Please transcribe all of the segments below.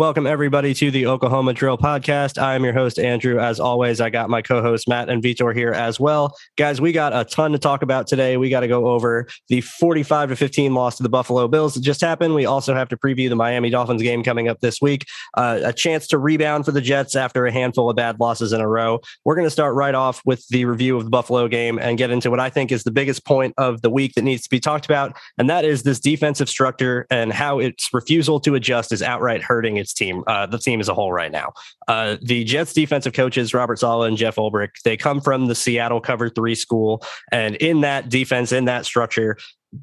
Welcome, everybody, to the Oklahoma Drill Podcast. I am your host, Andrew. As always, I got my co hosts, Matt and Vitor, here as well. Guys, we got a ton to talk about today. We got to go over the 45 to 15 loss to the Buffalo Bills that just happened. We also have to preview the Miami Dolphins game coming up this week, uh, a chance to rebound for the Jets after a handful of bad losses in a row. We're going to start right off with the review of the Buffalo game and get into what I think is the biggest point of the week that needs to be talked about. And that is this defensive structure and how its refusal to adjust is outright hurting its team, uh, the team as a whole right now. Uh, the Jets defensive coaches, Robert Saleh and Jeff Ulbrich, they come from the Seattle cover three school. And in that defense, in that structure,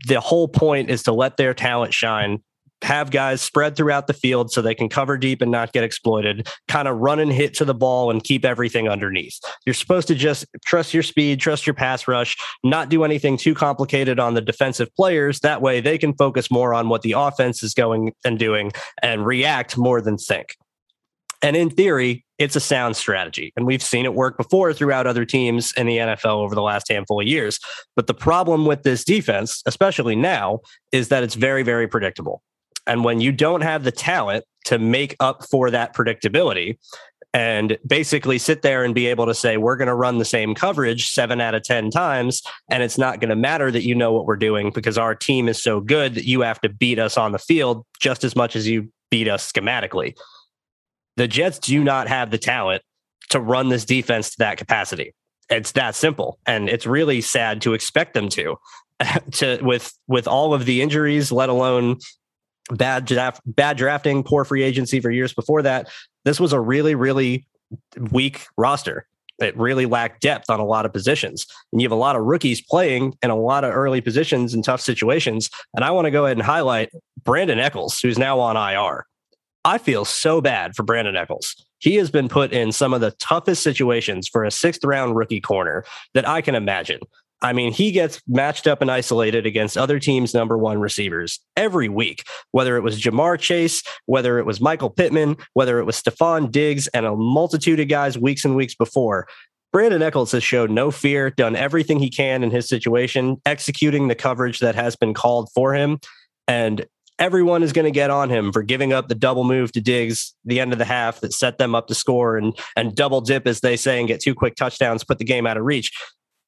the whole point is to let their talent shine have guys spread throughout the field so they can cover deep and not get exploited, kind of run and hit to the ball and keep everything underneath. You're supposed to just trust your speed, trust your pass rush, not do anything too complicated on the defensive players. That way they can focus more on what the offense is going and doing and react more than think. And in theory, it's a sound strategy. And we've seen it work before throughout other teams in the NFL over the last handful of years. But the problem with this defense, especially now, is that it's very, very predictable. And when you don't have the talent to make up for that predictability and basically sit there and be able to say, we're going to run the same coverage seven out of 10 times, and it's not going to matter that you know what we're doing because our team is so good that you have to beat us on the field just as much as you beat us schematically. The Jets do not have the talent to run this defense to that capacity. It's that simple. And it's really sad to expect them to. to with with all of the injuries, let alone bad draft, bad drafting, poor free agency for years before that. This was a really, really weak roster. It really lacked depth on a lot of positions. And you have a lot of rookies playing in a lot of early positions in tough situations. And I want to go ahead and highlight Brandon Echols, who's now on IR. I feel so bad for Brandon Echols. He has been put in some of the toughest situations for a sixth round rookie corner that I can imagine. I mean, he gets matched up and isolated against other teams' number one receivers every week, whether it was Ja'Marr Chase, whether it was Michael Pittman, whether it was Stefon Diggs, and a multitude of guys weeks and weeks before. Brandon Echols has showed no fear, done everything he can in his situation, executing the coverage that has been called for him. And everyone is going to get on him for giving up the double move to Diggs the end of the half that set them up to score and and double dip as they say and get two quick touchdowns, put the game out of reach.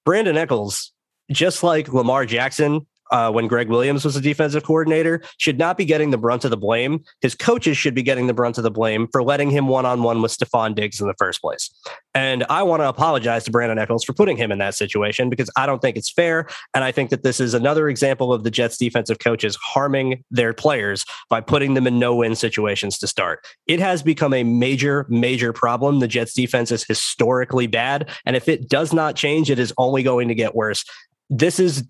Brandon Echols, just like Lamar Jackson uh, when Gregg Williams was the defensive coordinator, should not be getting the brunt of the blame. His coaches should be getting the brunt of the blame for letting him one on one with Stefon Diggs in the first place. And I want to apologize to Brandon Echols for putting him in that situation because I don't think it's fair. And I think that this is another example of the Jets defensive coaches harming their players by putting them in no win situations to start. It has become a major, major problem. The Jets defense is historically bad. And if it does not change, it is only going to get worse this is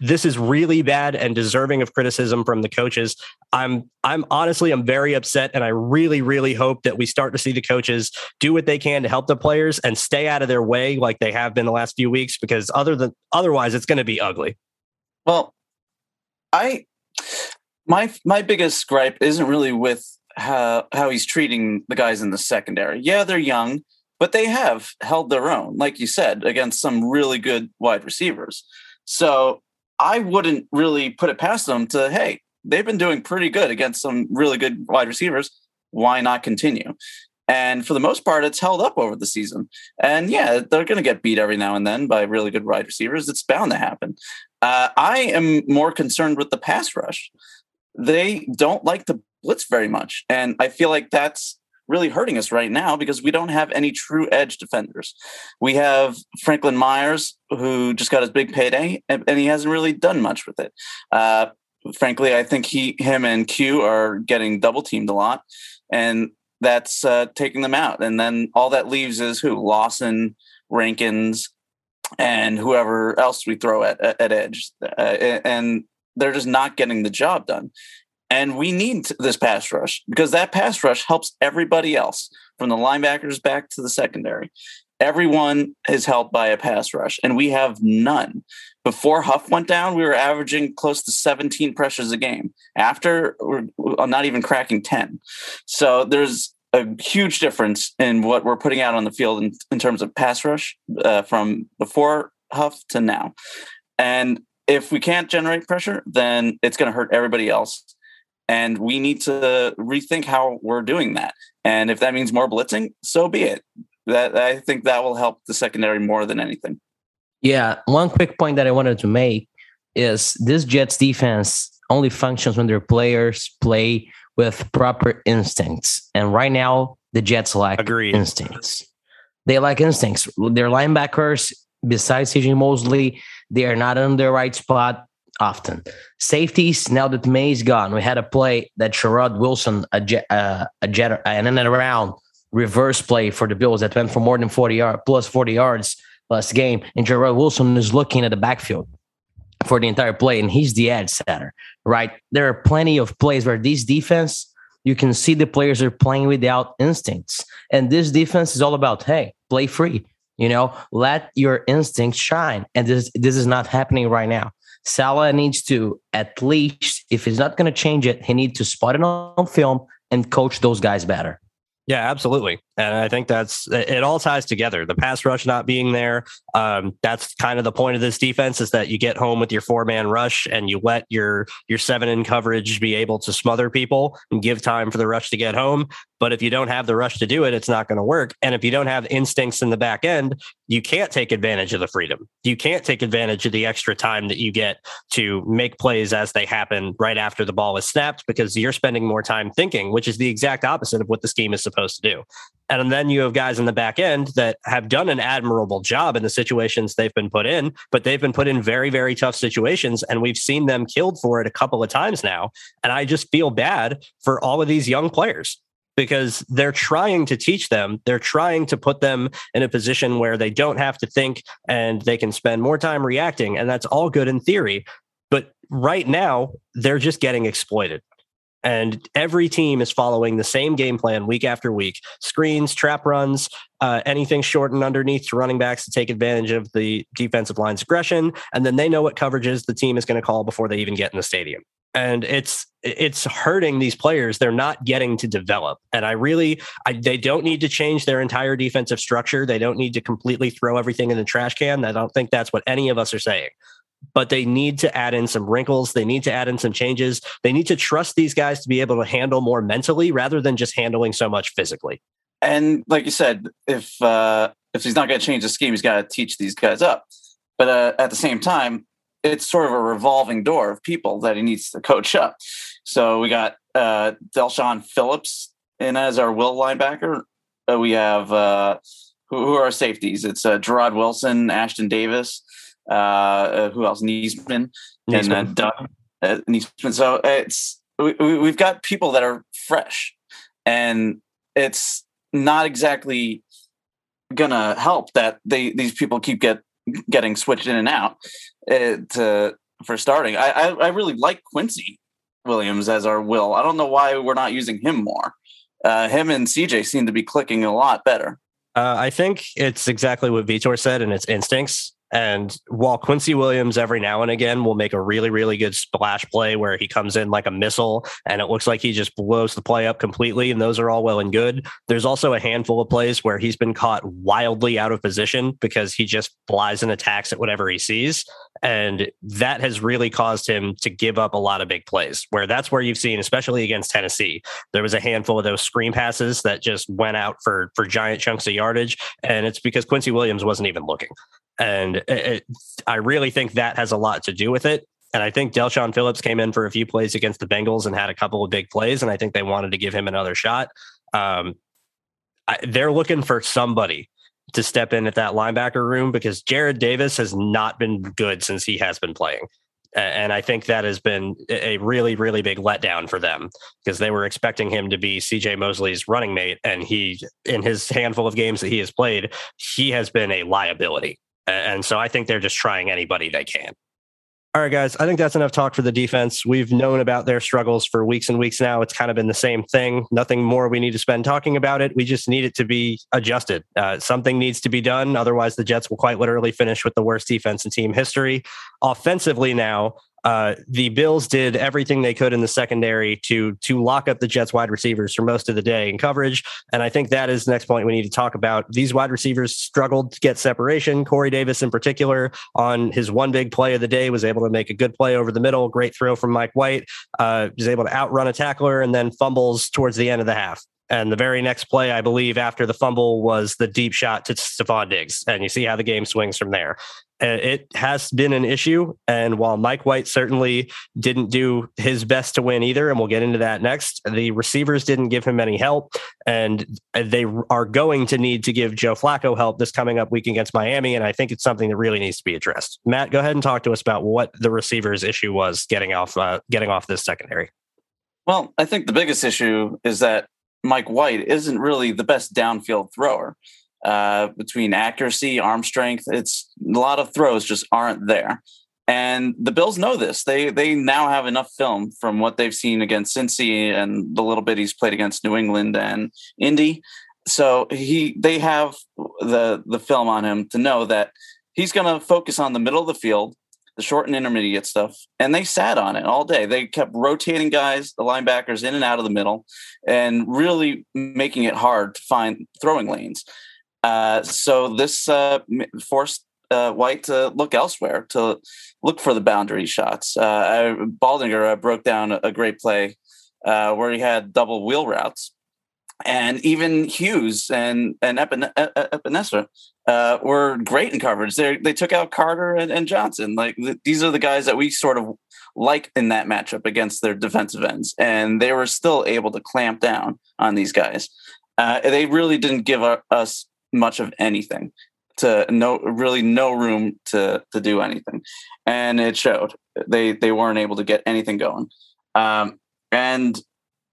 this is really bad and deserving of criticism from the coaches. I'm I'm honestly I'm very upset and I really really hope that we start to see the coaches do what they can to help the players and stay out of their way like they have been the last few weeks because other than otherwise it's going to be ugly. Well, I My my biggest gripe isn't really with how how he's treating the guys in the secondary. Yeah, they're young, but they have held their own, like you said, against some really good wide receivers. So I wouldn't really put it past them to, hey, they've been doing pretty good against some really good wide receivers. Why not continue? And for the most part, it's held up over the season. And yeah, they're going to get beat every now and then by really good wide receivers. It's bound to happen. Uh, I am more concerned with the pass rush. They don't like to blitz very much. And I feel like that's really hurting us right now because we don't have any true edge defenders. We have Franklin Myers, who just got his big payday, and, he hasn't really done much with it. Uh, frankly, I think he, him, and Q are getting double teamed a lot, and that's uh, taking them out. And then all that leaves is who Lawson, Rankins, and whoever else we throw at at, at edge, uh, and they're just not getting the job done. And we need this pass rush because that pass rush helps everybody else from the linebackers back to the secondary. Everyone is helped by a pass rush, and we have none. Before Huff went down, we were averaging close to 17 pressures a game. After, we're not even cracking 10. So there's a huge difference in what we're putting out on the field in, in terms of pass rush uh, from before Huff to now. And if we can't generate pressure, then it's going to hurt everybody else and we need to rethink how we're doing that. And if that means more blitzing, so be it. That I think that will help the secondary more than anything. Yeah, one quick point that I wanted to make is this Jets defense only functions when their players play with proper instincts. And right now, the Jets lack Agreed. instincts. They lack instincts. Their linebackers, besides CJ Mosley, they are not in the right spot often. Safeties, now that Maye's gone, we had a play that Sherrod Wilson, a jet, uh, a jet, and then around reverse play for the Bills that went for more than 40 yards, plus 40 yards last game. And Sherrod Wilson is looking at the backfield for the entire play, and he's the edge setter, right? There are plenty of plays where this defense, you can see the players are playing without instincts. And this defense is all about, hey, play free. You know, let your instincts shine. And this this is not happening right now. Saleh needs to at least, if he's not going to change it, he needs to spot it on film and coach those guys better. Yeah, absolutely. And I think that's it all ties together. The pass rush not being there. Um, that's kind of the point of this defense is that you get home with your four man rush and you let your your seven in coverage be able to smother people and give time for the rush to get home. But if you don't have the rush to do it, it's not going to work. And if you don't have instincts in the back end, you can't take advantage of the freedom. You can't take advantage of the extra time that you get to make plays as they happen right after the ball is snapped because you're spending more time thinking, which is the exact opposite of what the scheme is supposed to do. And then you have guys in the back end that have done an admirable job in the situations they've been put in, but they've been put in very, very tough situations. And we've seen them killed for it a couple of times now. And I just feel bad for all of these young players because they're trying to teach them, they're trying to put them in a position where they don't have to think and they can spend more time reacting. And that's all good in theory. But right now, they're just getting exploited. And every team is following the same game plan week after week screens, trap runs, uh, anything short and underneath to running backs to take advantage of the defensive line's aggression. And then they know what coverages the team is going to call before they even get in the stadium. And it's it's hurting these players. They're not getting to develop. And I really, I, they don't need to change their entire defensive structure. They don't need to completely throw everything in the trash can. I don't think that's what any of us are saying but they need to add in some wrinkles. They need to add in some changes. They need to trust these guys to be able to handle more mentally rather than just handling so much physically. And like you said, if uh, if he's not going to change the scheme, he's got to teach these guys up. But uh, at the same time, it's sort of a revolving door of people that he needs to coach up. So we got uh, Del'Shawn Phillips in as our will linebacker. Uh, we have uh, who, who, are our safeties? It's uh, Jarrod Wilson, Ashtyn Davis, who else? Neasman, and then Doug uh, Neasman. So it's we, we've got people that are fresh, and it's not exactly gonna help that they these people keep get getting switched in and out uh, to for starting. I, I, I really like Quincy Williams as our will. I don't know why we're not using him more. Uh, him and CJ seem to be clicking a lot better. Uh, I think it's exactly what Vitor said, and it's instincts And while Quincy Williams every now and again will make a really, really good splash play where he comes in like a missile and it looks like he just blows the play up completely, and those are all well and good, there's also a handful of plays where he's been caught wildly out of position because he just flies and attacks at whatever he sees. And that has really caused him to give up a lot of big plays, where that's where you've seen, especially against Tennessee, there was a handful of those screen passes that just went out for, for giant chunks of yardage. And it's because Quincy Williams wasn't even looking. And it, I really think that has a lot to do with it. And I think Del'Shawn Phillips came in for a few plays against the Bengals and had a couple of big plays. And I think they wanted to give him another shot. Um, I, they're looking for somebody to step in at that linebacker room because Jarrad Davis has not been good since he has been playing. And I think that has been a really, really big letdown for them because they were expecting him to be CJ Mosley's running mate. And he, in his handful of games that he has played, he has been a liability. And so I think they're just trying anybody they can. All right, guys, I think that's enough talk for the defense. We've known about their struggles for weeks and weeks now. It's kind of been the same thing. Nothing more we need to spend talking about it. We just need it to be adjusted. Uh, something needs to be done. Otherwise, the Jets will quite literally finish with the worst defense in team history. Offensively, now, uh, the Bills did everything they could in the secondary to to lock up the Jets wide receivers for most of the day in coverage, and I think that is the next point we need to talk about. These wide receivers struggled to get separation. Corey Davis, in particular, on his one big play of the day, was able to make a good play over the middle. Great throw from Mike White. Uh, was able to outrun a tackler and then fumbles towards the end of the half. And the very next play, I believe, after the fumble was the deep shot to Stefon Diggs. And you see how the game swings from there. Uh, it has been an issue. And while Mike White certainly didn't do his best to win either, and we'll get into that next, the receivers didn't give him any help. And they are going to need to give Joe Flacco help this coming up week against Miami. And I think it's something that really needs to be addressed. Matt, go ahead and talk to us about what the receivers issue was getting off uh, getting off this secondary. Well, I think the biggest issue is that Mike White isn't really the best downfield thrower. Uh, between accuracy, arm strength, it's a lot of throws just aren't there. And the Bills know this. They they now have enough film from what they've seen against Cincy and the little bit he's played against New England and Indy. So he they have the the film on him to know that he's going to focus on the middle of the field the short and intermediate stuff, and they sat on it all day. They kept rotating guys, the linebackers in and out of the middle, and really making it hard to find throwing lanes. Uh, so this uh, forced uh, White to look elsewhere, to look for the boundary shots. Uh, Baldinger uh, broke down a, great play uh, where he had double wheel routes and even Hughes and and uh, were great in coverage. They they took out Carter and, and Johnson. Like th- these are the guys that we sort of like in that matchup against their defensive ends, and they were still able to clamp down on these guys. Uh, they really didn't give us much of anything to no really no room to to do anything, and it showed. They they weren't able to get anything going, um, and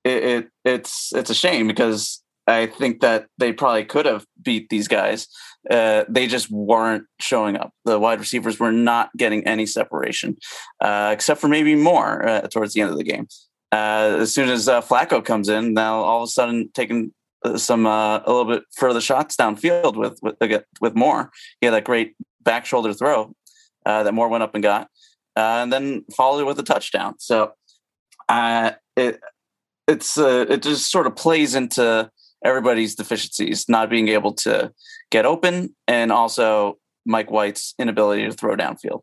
it, it it's it's a shame because I think that they probably could have beat these guys. Uh, they just weren't showing up. The wide receivers were not getting any separation, uh, except for maybe more uh, towards the end of the game. Uh, as soon as uh, Flacco comes in, now all of a sudden taking uh, some a little bit further shots downfield with with with Moore. He had that great back shoulder throw that Moore went up and got, and then followed with a touchdown. So it it's uh, it just sort of plays into everybody's deficiencies, not being able to get open, and also Mike White's inability to throw downfield.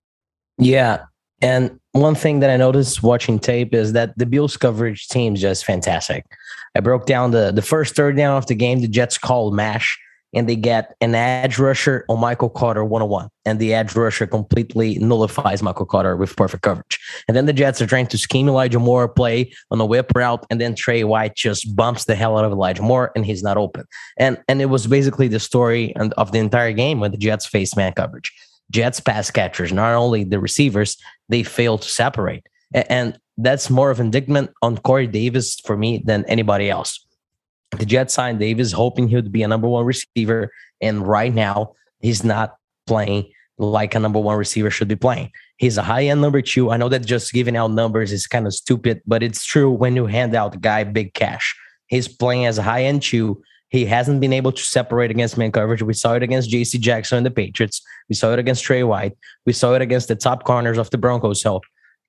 Yeah, and one thing that I noticed watching tape is that the Bills coverage team is just fantastic. I broke down the the first third down of the game. The Jets called mash and they get an edge rusher on Michael Carter 101. And the edge rusher completely nullifies Michael Carter with perfect coverage. And then the Jets are trying to scheme Elijah Moore play on a whip route, and then Tre White just bumps the hell out of Elijah Moore and he's not open. And and it was basically the story of the entire game when the Jets faced man coverage. Jets pass catchers, not only the receivers, they fail to separate. And that's more of indictment on Corey Davis for me than anybody else the Jets signed Davis, hoping he would be a number one receiver. And right now, he's not playing like a number one receiver should be playing. He's a high end number two. I know that just giving out numbers is kind of stupid, but it's true when you hand out the guy big cash. He's playing as a high end two, He hasn't been able to separate against man coverage. We saw it against JC Jackson and the Patriots. We saw it against Tre White. We saw it against the top corners of the Broncos. So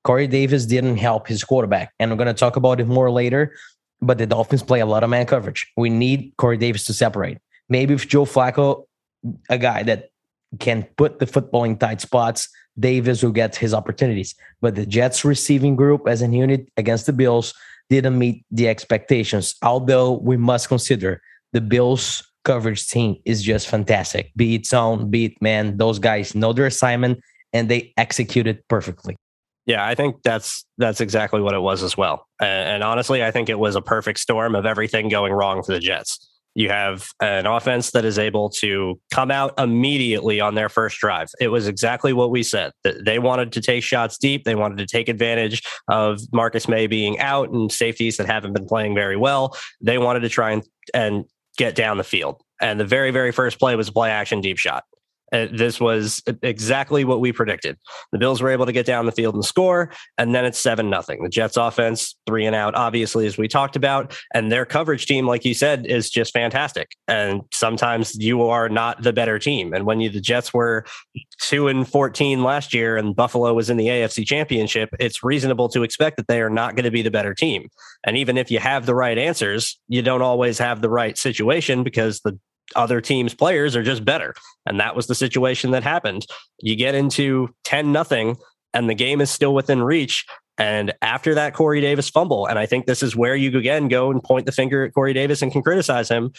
Corey Davis didn't help his quarterback. And I'm going to talk about it more later. But the Dolphins play a lot of man coverage. We need Corey Davis to separate. Maybe if Joe Flacco, a guy that can put the football in tight spots, Davis will get his opportunities. But the Jets receiving group as a unit against the Bills didn't meet the expectations. Although we must consider the Bills coverage team is just fantastic. Be it zone, be it man, those guys know their assignment and they execute it perfectly. Yeah, I think that's that's exactly what it was as well. And, and honestly, I think it was a perfect storm of everything going wrong for the Jets. You have an offense that is able to come out immediately on their first drive. It was exactly what we said. They wanted to take shots deep. They wanted to take advantage of Marcus Maye being out and safeties that haven't been playing very well. They wanted to try and, and get down the field. And the very, very first play was a play action deep shot. Uh, this was exactly what we predicted. The Bills were able to get down the field and score, and then it's seven nothing. The Jets offense three and out, obviously, as we talked about, and their coverage team, like you said, is just fantastic. And sometimes you are not the better team. And when you the Jets were two and fourteen last year, and Buffalo was in the AFC Championship, it's reasonable to expect that they are not going to be the better team. And even if you have the right answers, you don't always have the right situation because the other teams' players are just better. And that was the situation that happened. You get into 10 nothing and the game is still within reach. And after that Corey Davis fumble, and I think this is where you again go and point the finger at Corey Davis and can criticize him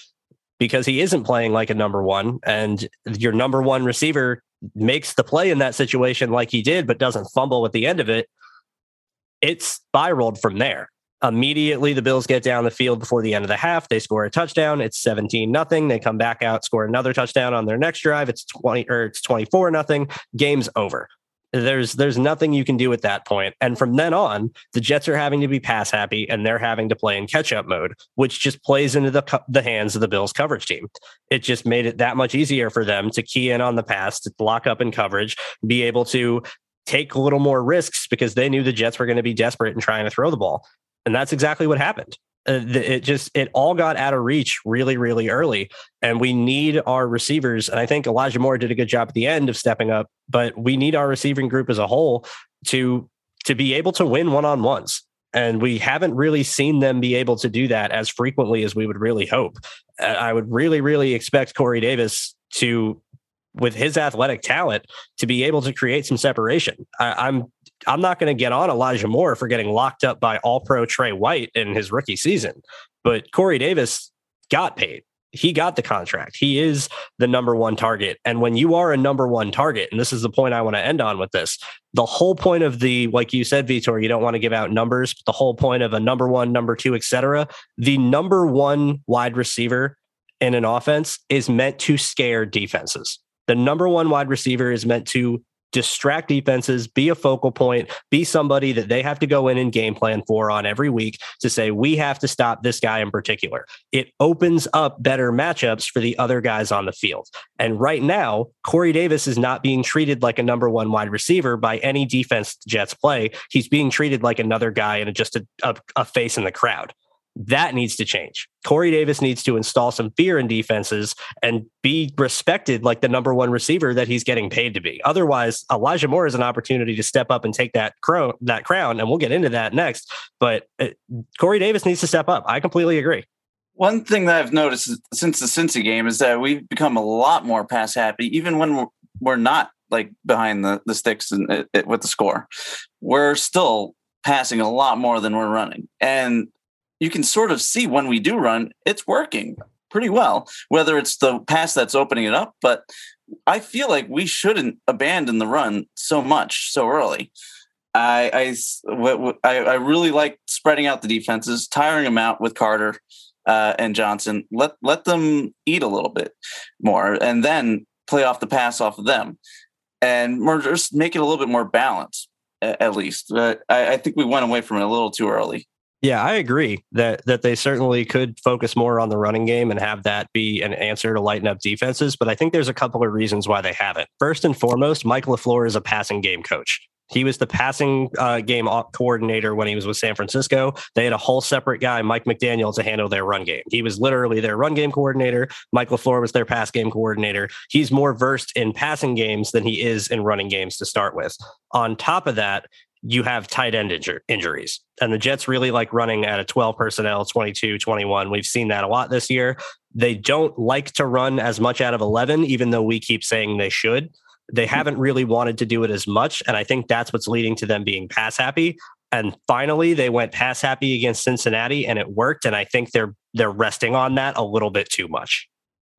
because he isn't playing like a number one. And your number one receiver makes the play in that situation like he did, but doesn't fumble at the end of it. It spiraled from there. Immediately, the Bills get down the field before the end of the half. They score a touchdown. It's 17 nothing. They come back out, score another touchdown on their next drive. It's 20 or it's 24 nothing. Game's over. There's there's nothing you can do at that point. And from then on, the Jets are having to be pass happy and they're having to play in catch up mode, which just plays into the the hands of the Bills coverage team. It just made it that much easier for them to key in on the pass, to lock up in coverage, be able to take a little more risks because they knew the Jets were going to be desperate and trying to throw the ball. And that's exactly what happened. Uh, it just it all got out of reach really really early. And we need our receivers. And i think elijah moore did a good job at the end of stepping up but we need our receiving group as a whole to to be able to win one-on-ones. And we haven't really seen them be able to do that as frequently as we would really hope. I would really really expect corey davis to with his athletic talent to be able to create some separation. I, i'm I'm not going to get on Elijah Moore for getting locked up by all pro Tre White in his rookie season, but Corey Davis got paid. He got the contract. He is the number one target. And when you are a number one target, and this is the point I want to end on with this, the whole point of the, like you said, Vitor, you don't want to give out numbers, but the whole point of a number one, number two, etc. The number one wide receiver in an offense is meant to scare defenses. The number one wide receiver is meant to distract defenses, be a focal point, be somebody that they have to go in and game plan for on every week to say, we have to stop this guy in particular. It opens up better matchups for the other guys on the field. And right now, Corey Davis is not being treated like a number one wide receiver by any defense Jets play. He's being treated like another guy and just a, a, a face in the crowd. That needs to change. Corey Davis needs to install some fear in defenses and be respected like the number one receiver that he's getting paid to be. Otherwise, Elijah Moore is an opportunity to step up and take that crown, that crown, and we'll get into that next. But uh, Corey Davis needs to step up. I completely agree. One thing that I've noticed since the Cincy game is that we've become a lot more pass happy, even when we're, not like behind the, the sticks and it, it, with the score. We're still passing a lot more than we're running. And you can sort of see when we do run, it's working pretty well, whether it's the pass that's opening it up. But I feel like we shouldn't abandon the run so much so early. I I, I really like spreading out the defenses, tiring them out with Carter uh, and Johnson. Let let them eat a little bit more, and then play off the pass off of them, and just make it a little bit more balanced. At least, uh, I, I think we went away from it a little too early. Yeah, I agree that that they certainly could focus more on the running game and have that be an answer to lighten up defenses. But I think there's a couple of reasons why they haven't. First and foremost, Mike LaFleur is a passing game coach. He was the passing uh, game coordinator when he was with San Francisco. They had a whole separate guy, Mike McDaniel, to handle their run game. He was literally their run game coordinator. Mike LaFleur was their pass game coordinator. He's more versed in passing games than he is in running games to start with. On top of that, you have tight end injur- injuries. And the Jets really like running at a 12 personnel, 22, 21. We've seen that a lot this year. They don't like to run as much out of 11, even though we keep saying they should. They hmm. haven't really wanted to do it as much. And I think that's what's leading to them being pass happy. And finally, they went pass happy against Cincinnati and it worked. And I think they're they're resting on that a little bit too much.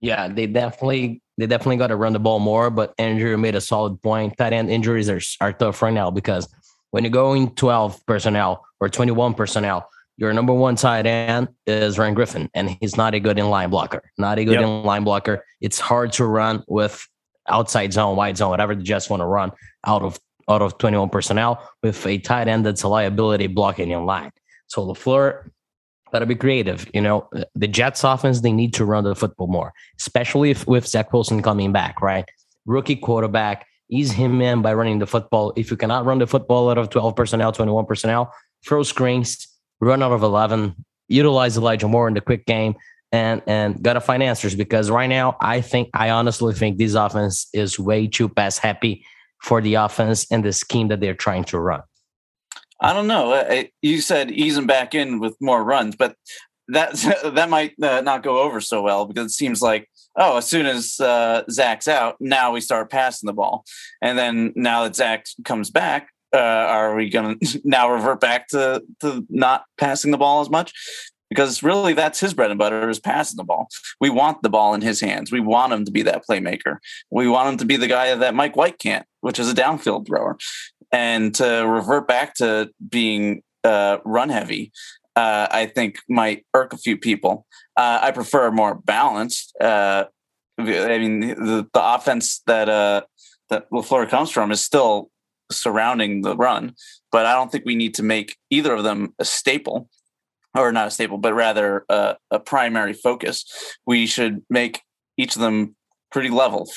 Yeah, they definitely they definitely got to run the ball more. But Andrew made a solid point. Tight end injuries are, are tough right now because when you go in 12 personnel or 21 personnel, your number one tight end is Ryan Griffin, and he's not a good in line blocker. Not a good yep. in line blocker. It's hard to run with outside zone, wide zone, whatever the Jets want to run out of out of 21 personnel with a tight end that's a liability blocking in line. So LaFleur gotta be creative. You know, the Jets offense, they need to run the football more, especially if with Zach Wilson coming back, right? Rookie quarterback ease him in by running the football. If you cannot run the football out of 12 personnel, 21 personnel, throw screens, run out of 11, utilize Elijah Moore in the quick game, and and gotta find answers because right now I think I honestly think this offense is way too pass happy for the offense and the scheme that they're trying to run. I don't know. You said ease him back in with more runs, but that that might uh, not go over so well because it seems like oh, as soon as uh, Zach's out, now we start passing the ball. And then now that Zach comes back, uh, are we going to now revert back to, to not passing the ball as much? Because really, that's his bread and butter is passing the ball. We want the ball in his hands. We want him to be that playmaker. We want him to be the guy that Mike White can't, which is a downfield thrower. And to revert back to being uh, run heavy, uh, I think might irk a few people. Uh, I prefer more balanced. Uh, I mean, the, the offense that uh, that LaFleur comes from is still surrounding the run, but I don't think we need to make either of them a staple, or not a staple, but rather a, a primary focus. We should make each of them pretty level,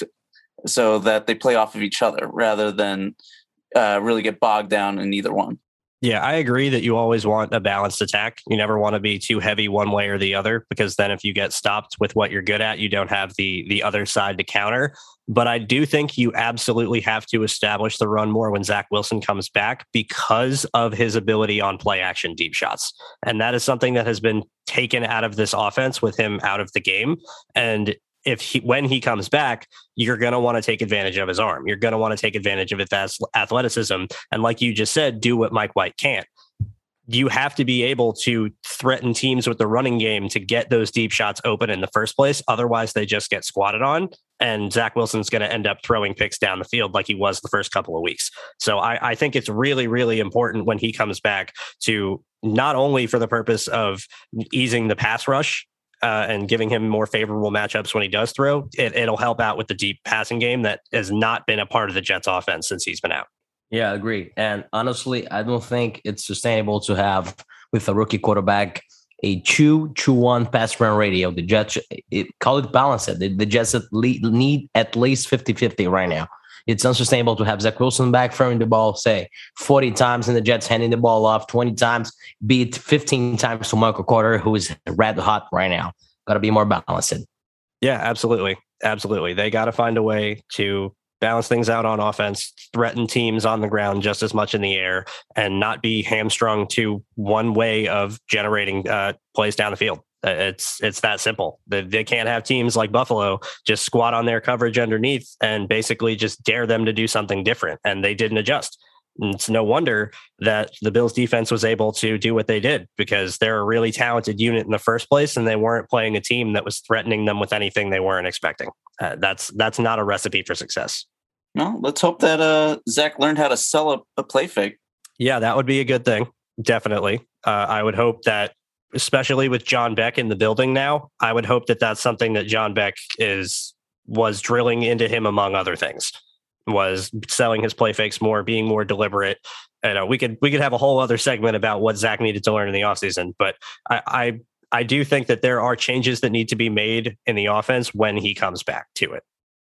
so that they play off of each other rather than uh, really get bogged down in either one. Yeah, I agree that you always want a balanced attack. You never want to be too heavy one way or the other because then if you get stopped with what you're good at, you don't have the the other side to counter. But I do think you absolutely have to establish the run more when Zach Wilson comes back because of his ability on play action deep shots. And that is something that has been taken out of this offense with him out of the game. And if he when he comes back, you're going to want to take advantage of his arm. You're going to want to take advantage of his athleticism, and like you just said, do what Mike White can't. You have to be able to threaten teams with the running game to get those deep shots open in the first place. Otherwise, they just get squatted on, and Zach Wilson's going to end up throwing picks down the field like he was the first couple of weeks. So I, I think it's really, really important when he comes back to not only for the purpose of easing the pass rush uh, and giving him more favorable matchups when he does throw, it, it'll help out with the deep passing game that has not been a part of the Jets offense since he's been out. Yeah, I agree. And honestly, I don't think it's sustainable to have with a rookie quarterback a two two one pass run ratio. The Jets it, call it balanced. it. The, the Jets need at least 50-50 right now. It's unsustainable to have Zach Wilson back throwing the ball, say 40 times, and the Jets handing the ball off 20 times, beat 15 times to Michael Carter, who is red hot right now. Got to be more balanced. Yeah, absolutely. Absolutely. They got to find a way to balance things out on offense, threaten teams on the ground just as much in the air, and not be hamstrung to one way of generating uh, plays down the field. Uh, it's it's that simple. They, they can't have teams like Buffalo just squat on their coverage underneath and basically just dare them to do something different, and they didn't adjust. And it's no wonder that the Bills defense was able to do what they did because they're a really talented unit in the first place, and they weren't playing a team that was threatening them with anything they weren't expecting. Uh, that's that's not a recipe for success. Well, let's hope that uh, Zach learned how to sell a, a play fake. Yeah, that would be a good thing. Definitely. Uh, I would hope that especially with John Beck in the building now, I would hope that that's something that John Beck is was drilling into him among other things. Was selling his play fakes more, being more deliberate. You know, we could we could have a whole other segment about what Zach needed to learn in the offseason, but I, I I do think that there are changes that need to be made in the offense when he comes back to it.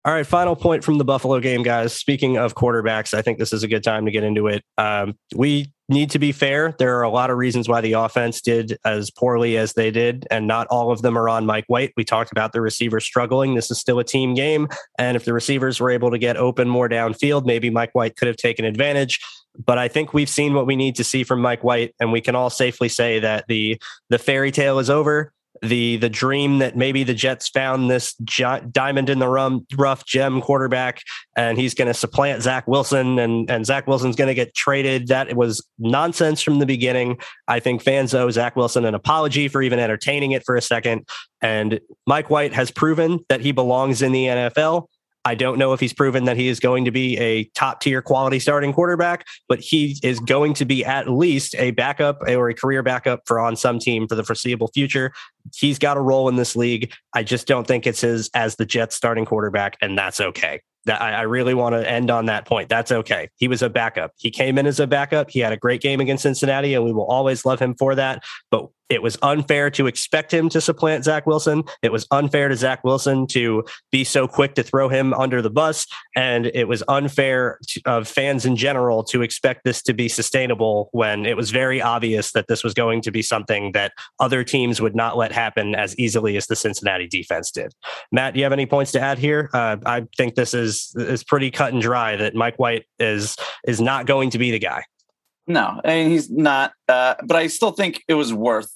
All right, final point from the Buffalo game, guys. Speaking of quarterbacks, I think this is a good time to get into it. Um, we need to be fair. There are a lot of reasons why the offense did as poorly as they did, and not all of them are on Mike White. We talked about the receivers struggling. This is still a team game. And if the receivers were able to get open more downfield, maybe Mike White could have taken advantage. But I think we've seen what we need to see from Mike White, and we can all safely say that the the fairy tale is over the the dream that maybe the Jets found this diamond in the rum, rough gem quarterback, and he's going to supplant Zach Wilson, and and Zach Wilson's going to get traded. That was nonsense from the beginning. I think fans owe Zach Wilson an apology for even entertaining it for a second. And Mike White has proven that he belongs in the NFL. I don't know if he's proven that he is going to be a top tier quality starting quarterback, but he is going to be at least a backup or a career backup for on some team for the foreseeable future. He's got a role in this league. I just don't think it's his as the Jets starting quarterback, and that's okay. That I, I really want to end on that point. That's okay. He was a backup. He came in as a backup. He had a great game against Cincinnati, and we will always love him for that. But it was unfair to expect him to supplant Zach Wilson. It was unfair to Zach Wilson to be so quick to throw him under the bus. And it was unfair of fans in general to expect this to be sustainable when it was very obvious that this was going to be something that other teams would not let happen as easily as the Cincinnati defense did. Matt, do you have any points to add here? Uh, I think this is is pretty cut and dry that Mike White is is not going to be the guy. No, I mean, he's not. Uh, but I still think it was worth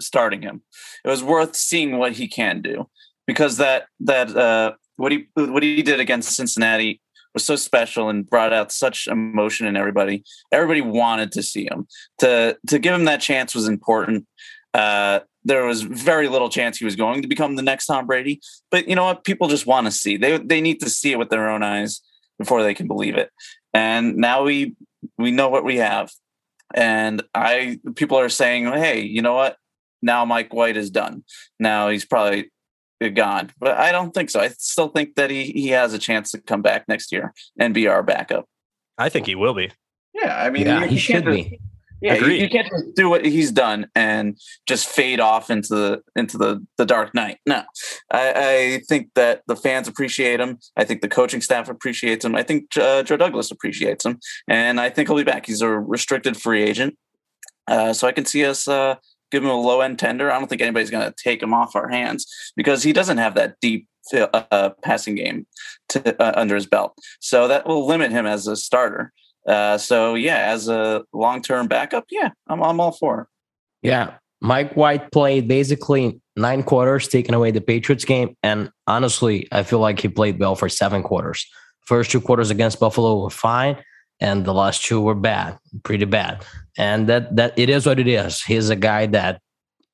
starting him. It was worth seeing what he can do because that that uh, what he what he did against Cincinnati was so special and brought out such emotion in everybody. Everybody wanted to see him. To to give him that chance was important. Uh, there was very little chance he was going to become the next Tom Brady. But you know what? People just want to see. They they need to see it with their own eyes before they can believe it. And now we we know what we have. And I people are saying, hey, you know what? Now Mike White is done. Now he's probably gone. But I don't think so. I still think that he he has a chance to come back next year and be our backup. I think he will be. Yeah, I mean, yeah, you, he should be. Yeah, you, you, can't just do what he's done and just fade off into the into the the dark night. No, I, I think that the fans appreciate him. I think the coaching staff appreciates him. I think uh, Joe Douglas appreciates him, and I think he'll be back. He's a restricted free agent, uh, so I can see us uh, give him a low end tender, I don't think anybody's going to take him off our hands because he doesn't have that deep uh, passing game to, uh, under his belt. So that will limit him as a starter. Uh, so yeah, as a long term backup, yeah, I'm, I'm all for it. Yeah, Mike White played basically nine quarters, taking away the Patriots game, and honestly, I feel like he played well for seven quarters. First two quarters against Buffalo were fine and the last two were bad, pretty bad. And that that it is what it is. He's a guy that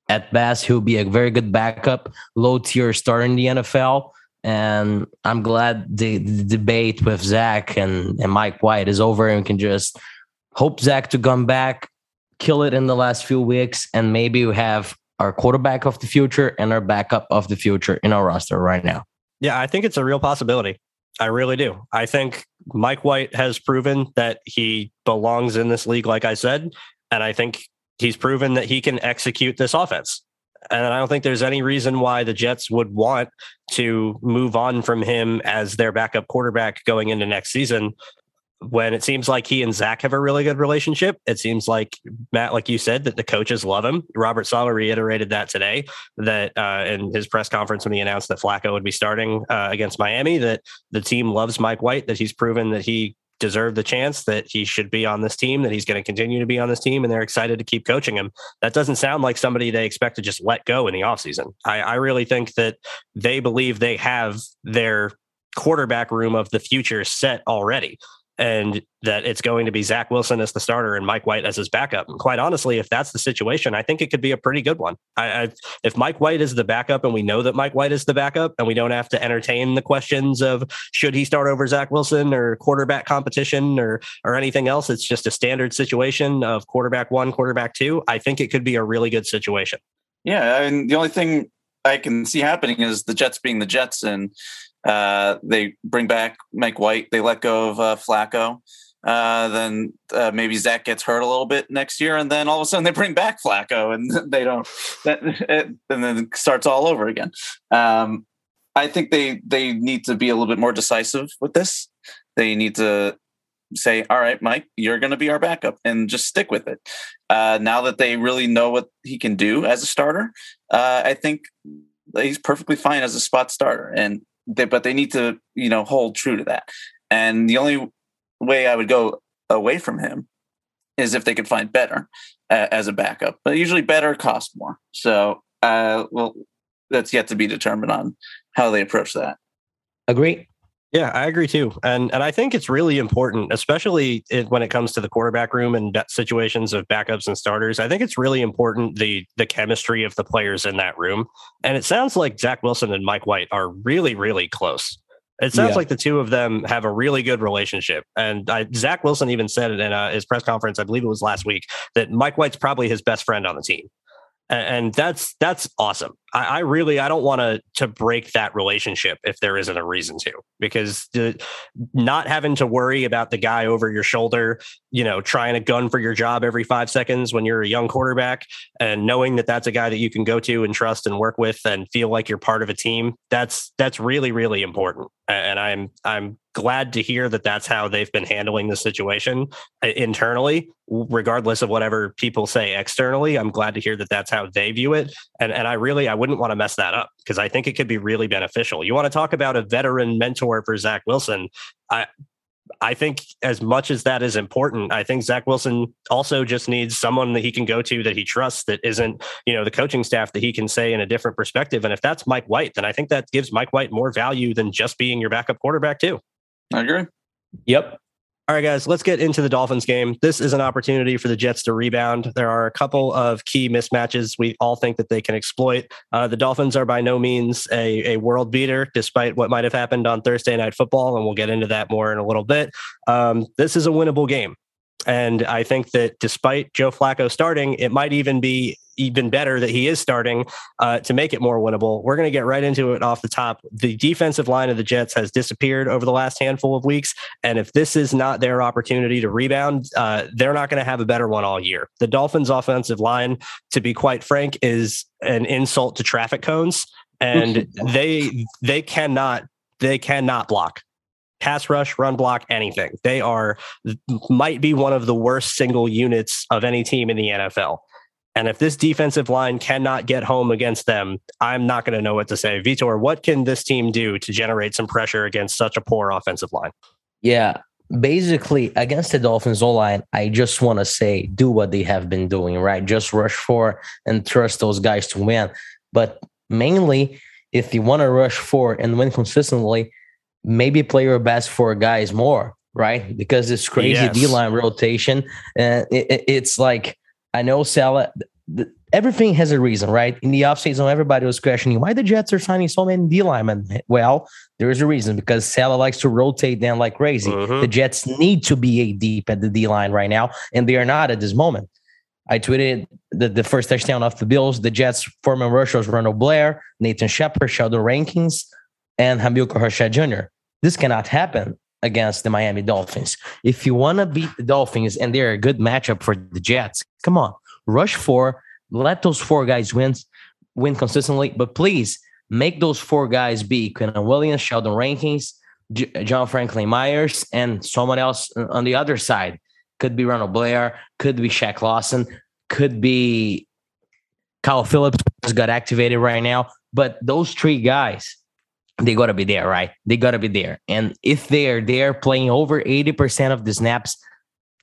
at best he'll be a very good backup, low tier star in the NFL. And I'm glad the, the debate with Zach and, and Mike White is over and we can just hope Zach to come back, kill it in the last few weeks, and maybe we have our quarterback of the future and our backup of the future in our roster right now. Yeah, I think it's a real possibility. I really do. I think Mike White has proven that he belongs in this league, like I said. And I think he's proven that he can execute this offense. And I don't think there's any reason why the Jets would want to move on from him as their backup quarterback going into next season when it seems like he and Zach have a really good relationship. It seems like Matt, like you said, that the coaches love him. Robert Saleh reiterated that today, that uh, in his press conference when he announced that Flacco would be starting uh, against Miami, that the team loves Mike White, that he's proven that he deserved the chance, that he should be on this team, that he's going to continue to be on this team, and they're excited to keep coaching him. That doesn't sound like somebody they expect to just let go in the offseason. I, I really think that they believe they have their quarterback room of the future set already and that it's going to be Zach Wilson as the starter and Mike White as his backup. And quite honestly, if that's the situation, I think it could be a pretty good one. I, I, if Mike White is the backup and we know that Mike White is the backup and we don't have to entertain the questions of should he start over Zach Wilson or quarterback competition or or anything else, it's just a standard situation of quarterback one, quarterback two. I think it could be a really good situation. Yeah, and the only thing I can see happening is the Jets being the Jets and uh, they bring back Mike White. They let go of uh, Flacco. Uh, then uh, maybe Zach gets hurt a little bit next year, and then all of a sudden they bring back Flacco, and they don't. That, it, and then it starts all over again. Um, I think they they need to be a little bit more decisive with this. They need to say, "All right, Mike, you're going to be our backup," and just stick with it. Uh, now that they really know what he can do as a starter, uh, I think he's perfectly fine as a spot starter. And they, but they need to, you know, hold true to that. And the only way I would go away from him is if they could find better uh, as a backup. But usually, better costs more. So, uh, well, that's yet to be determined on how they approach that. Agree. Yeah, I agree too, and and I think it's really important, especially when it comes to the quarterback room and situations of backups and starters. I think it's really important the the chemistry of the players in that room, and it sounds like Zach Wilson and Mike White are really really close. It sounds yeah. like the two of them have a really good relationship, and I, Zach Wilson even said it in uh, his press conference, I believe it was last week, that Mike White's probably his best friend on the team and that's that's awesome. I, I really I don't want to to break that relationship if there isn't a reason to, because the, not having to worry about the guy over your shoulder, you know, trying a gun for your job every five seconds when you're a young quarterback, and knowing that that's a guy that you can go to and trust and work with and feel like you're part of a team, that's that's really really important. And I'm I'm glad to hear that that's how they've been handling the situation uh, internally regardless of whatever people say externally i'm glad to hear that that's how they view it and and i really i wouldn't want to mess that up because i think it could be really beneficial you want to talk about a veteran mentor for zach wilson i I think as much as that is important, I think Zach Wilson also just needs someone that he can go to that he trusts that isn't, you know, the coaching staff that he can say in a different perspective. And if that's Mike White, then I think that gives Mike White more value than just being your backup quarterback too. I agree. Yep. All right, guys, let's get into the Dolphins game. This is an opportunity for the Jets to rebound. There are a couple of key mismatches we all think that they can exploit. Uh, the Dolphins are by no means a, a world beater, despite what might have happened on Thursday Night Football, and we'll get into that more in a little bit. Um, this is a winnable game. And I think that despite Joe Flacco starting, it might even be even better that he is starting uh, to make it more winnable. We're going to get right into it off the top. The defensive line of the Jets has disappeared over the last handful of weeks. And if this is not their opportunity to rebound, uh, they're not going to have a better one all year. The Dolphins' offensive line, to be quite frank, is an insult to traffic cones. And they they cannot they cannot block pass rush, run block, anything. They are might be one of the worst single units of any team in the NFL. And if this defensive line cannot get home against them, I'm not going to know what to say. Vitor, what can this team do to generate some pressure against such a poor offensive line? Yeah, basically against the Dolphins O line, I just want to say do what they have been doing, right? Just rush four and trust those guys to win. But mainly, if you want to rush four and win consistently, maybe play your best four guys more, right? Because it's crazy yes. D line rotation. And it, it's like, I know Saleh, everything has a reason, right? In the offseason, everybody was questioning why the Jets are signing so many D linemen. Well, there is a reason because Saleh likes to rotate them like crazy. Mm-hmm. The Jets need to be a deep at the D line right now, and they are not at this moment. I tweeted the, the first touchdown off the Bills. The Jets' former rushers Ronald Blair, Nathan Shepherd, Sheldon Rankins, and Hamilcar Rashed Jr. This cannot happen against the Miami Dolphins. If you want to beat the Dolphins and they're a good matchup for the Jets, come on, rush four, let those four guys win, win consistently. But please make those four guys be Quinnen Williams, Sheldon Rankins, J- John Franklin Myers, and someone else on the other side. Could be Ronald Blair, could be Shaq Lawson, could be Kyle Phillips, got activated right now. But those three guys, they got to be there, right? They got to be there. And if they are there playing over 80% of the snaps,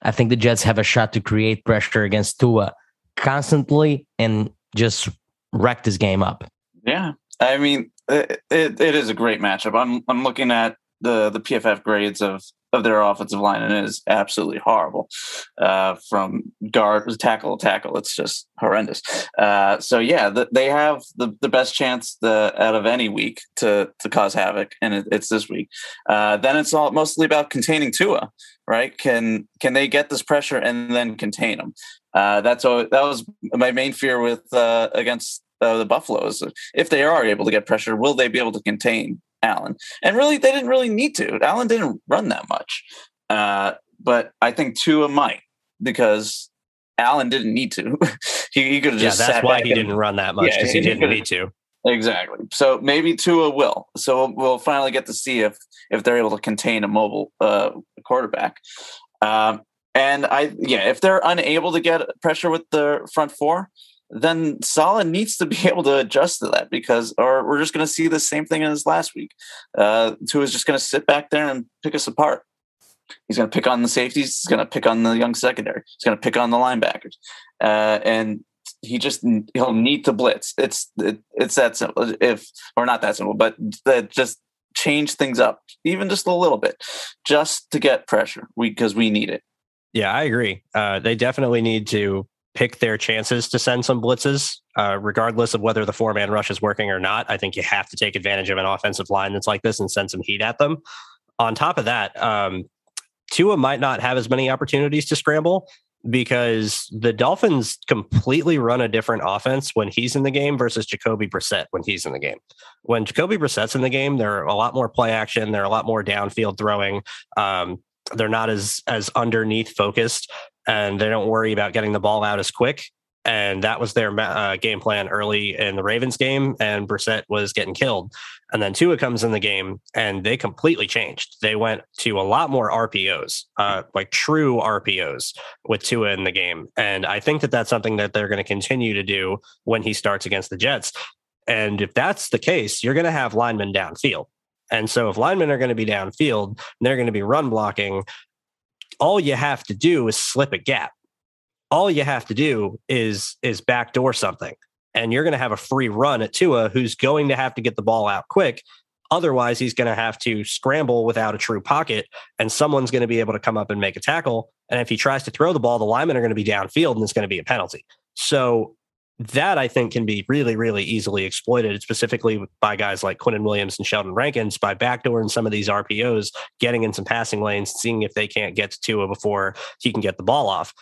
I think the Jets have a shot to create pressure against Tua constantly and just wreck this game up. Yeah. I mean, it, it, it is a great matchup. I'm I'm looking at the the PFF grades of of their offensive line, and it is absolutely horrible. Uh, from guard tackle tackle, it's just horrendous. Uh, so yeah, the, they have the, the best chance the, out of any week to to cause havoc, and it, it's this week. Uh, then it's all mostly about containing Tua, right? Can can they get this pressure and then contain them? Uh, that's all, that was my main fear with uh, against uh, the Buffaloes. If they are able to get pressure, will they be able to contain Allen. And really, they didn't really need to. Allen didn't run that much. Uh, but I think Tua might because Allen didn't need to. he, he could have just yeah. That's why he didn't run that much because yeah, he, he didn't need to. Exactly. So maybe Tua will. So we'll finally get to see if if they're able to contain a mobile uh, quarterback. Um, and I, yeah, if they're unable to get pressure with the front four, then Saleh needs to be able to adjust to that because, or we're just going to see the same thing as last week. Uh, Tua is just going to sit back there and pick us apart. He's going to pick on the safeties. He's going to pick on the young secondary. He's going to pick on the linebackers, uh, and he just he'll need to blitz. It's it, it's that simple. If or not that simple, but that just change things up even just a little bit, just to get pressure. We because we need it. Yeah, I agree. Uh, they definitely need to pick their chances to send some blitzes, uh, regardless of whether the four man rush is working or not. I think you have to take advantage of an offensive line that's like this and send some heat at them. On top of that, um, Tua might not have as many opportunities to scramble because the Dolphins completely run a different offense when he's in the game versus Jacoby Brissett when he's in the game. When Jacoby Brissett's in the game, they're a lot more play action. They're a lot more downfield throwing. Um, they're not as as underneath focused, and they don't worry about getting the ball out as quick and that was their uh, game plan early in the Ravens game. And Brissett was getting killed, and then Tua comes in the game, and they completely changed. They went to a lot more RPOs, uh, like true RPOs, with Tua in the game, and I think that that's something that they're going to continue to do when he starts against the Jets. And if that's the case, you're going to have linemen downfield. And so if linemen are going to be downfield, they're going to be run blocking. All you have to do is slip a gap. All you have to do is is backdoor something and you're going to have a free run at Tua who's going to have to get the ball out quick. Otherwise he's going to have to scramble without a true pocket and someone's going to be able to come up and make a tackle and if he tries to throw the ball the linemen are going to be downfield and it's going to be a penalty. So that I think can be really, really easily exploited, specifically by guys like Quinnen Williams and Sheldon Rankins by backdooring some of these RPOs, getting in some passing lanes, seeing if they can't get to Tua before he can get the ball off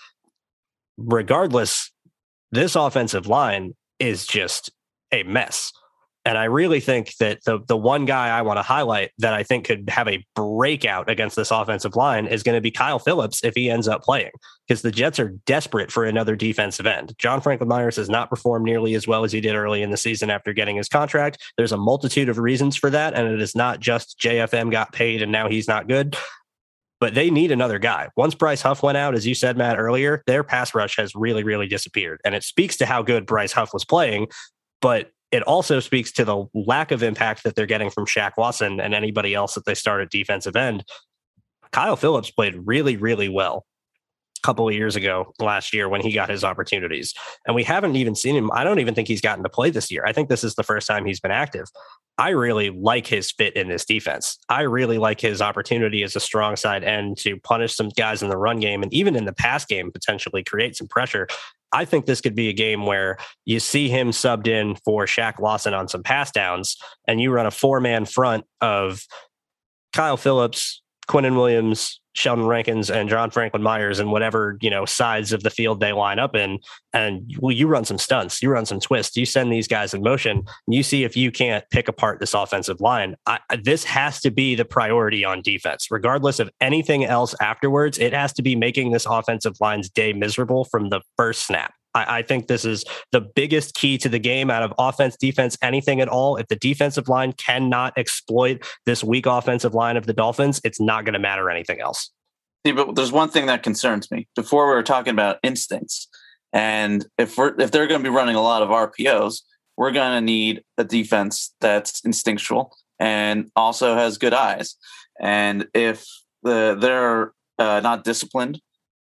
regardless, this offensive line is just a mess. And I really think that the the one guy I want to highlight that I think could have a breakout against this offensive line is going to be Kyle Phillips if he ends up playing, because the Jets are desperate for another defensive end. John Franklin Myers has not performed nearly as well as he did early in the season after getting his contract. There's a multitude of reasons for that, and it is not just JFM got paid and now he's not good but they need another guy. Once Bryce Huff went out, as you said, Matt, earlier, their pass rush has really, really disappeared. And it speaks to how good Bryce Huff was playing, but it also speaks to the lack of impact that they're getting from Shaq Lawson and anybody else that they start at defensive end. Kyle Phillips played really, really well couple of years ago last year when he got his opportunities. And we haven't even seen him. I don't even think he's gotten to play this year. I think this is the first time he's been active. I really like his fit in this defense. I really like his opportunity as a strong side end to punish some guys in the run game and even in the pass game, potentially create some pressure. I think this could be a game where you see him subbed in for Shaq Lawson on some pass downs, and you run a four man front of Kyle Phillips, Quinnen Williams, Sheldon Rankins and John Franklin Myers and whatever, you know, sides of the field they line up in. And well, you run some stunts, you run some twists, you send these guys in motion, and you see if you can't pick apart this offensive line. I, this has to be the priority on defense, regardless of anything else afterwards. It has to be making this offensive line's day miserable from the first snap. I, I think this is the biggest key to the game out of offense, defense, anything at all. If the defensive line cannot exploit this weak offensive line of the Dolphins, it's not going to matter anything else. Yeah, but there's one thing that concerns me. Before we were talking about instincts, and if we're if they're going to be running a lot of RPOs, we're going to need a defense that's instinctual and also has good eyes. And if the, they're uh, not disciplined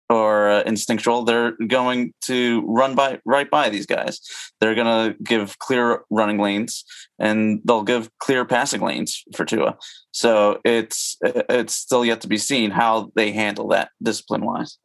or uh, instinctual, they're going to run by right by these guys. They're going to give clear running lanes, and they'll give clear passing lanes for Tua. So it's it's still yet to be seen how they handle that discipline wise.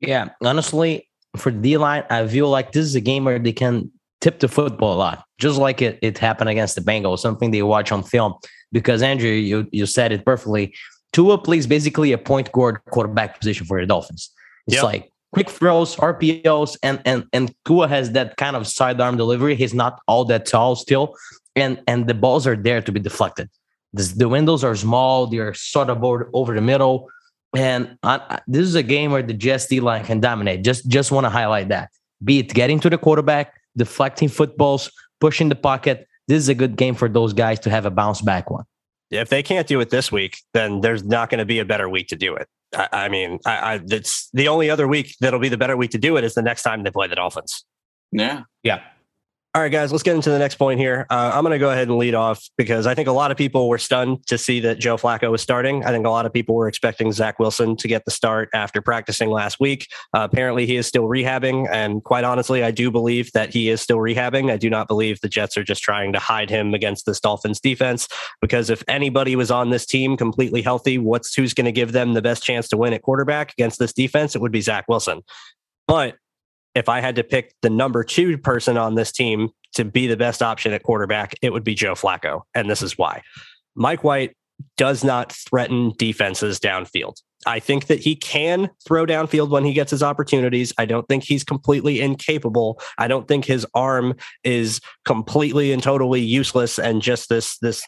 Yeah, honestly, for D line, I feel like this is a game where they can tip the football a lot, just like it, it happened against the Bengals, something they watch on film. Because Andrew, you you said it perfectly. Tua plays basically a point guard quarterback position for the Dolphins. It's yep. like quick throws, RPOs, and and and Tua has that kind of sidearm delivery. He's not all that tall still, and and the balls are there to be deflected. This, the windows are small; they're sort of over, over the middle. And I, this is a game where the Jets D line can dominate. Just just want to highlight that. Be it getting to the quarterback, deflecting footballs, pushing the pocket, this is a good game for those guys to have a bounce back one. If they can't do it this week, then there's not going to be a better week to do it. I, I mean, I, I, it's the only other week that'll be the better week to do it is the next time they play the Dolphins. Yeah. Yeah. All right, guys, let's get into the next point here. Uh, I'm going to go ahead and lead off because I think a lot of people were stunned to see that Joe Flacco was starting. I think a lot of people were expecting Zach Wilson to get the start after practicing last week. Uh, apparently, he is still rehabbing. And quite honestly, I do believe that he is still rehabbing. I do not believe the Jets are just trying to hide him against this Dolphins defense because if anybody was on this team completely healthy, what's who's going to give them the best chance to win at quarterback against this defense? It would be Zach Wilson. But if I had to pick the number two person on this team to be the best option at quarterback, it would be Joe Flacco. And this is why. Mike White does not threaten defenses downfield. I think that he can throw downfield when he gets his opportunities. I don't think he's completely incapable. I don't think his arm is completely and totally useless and just this this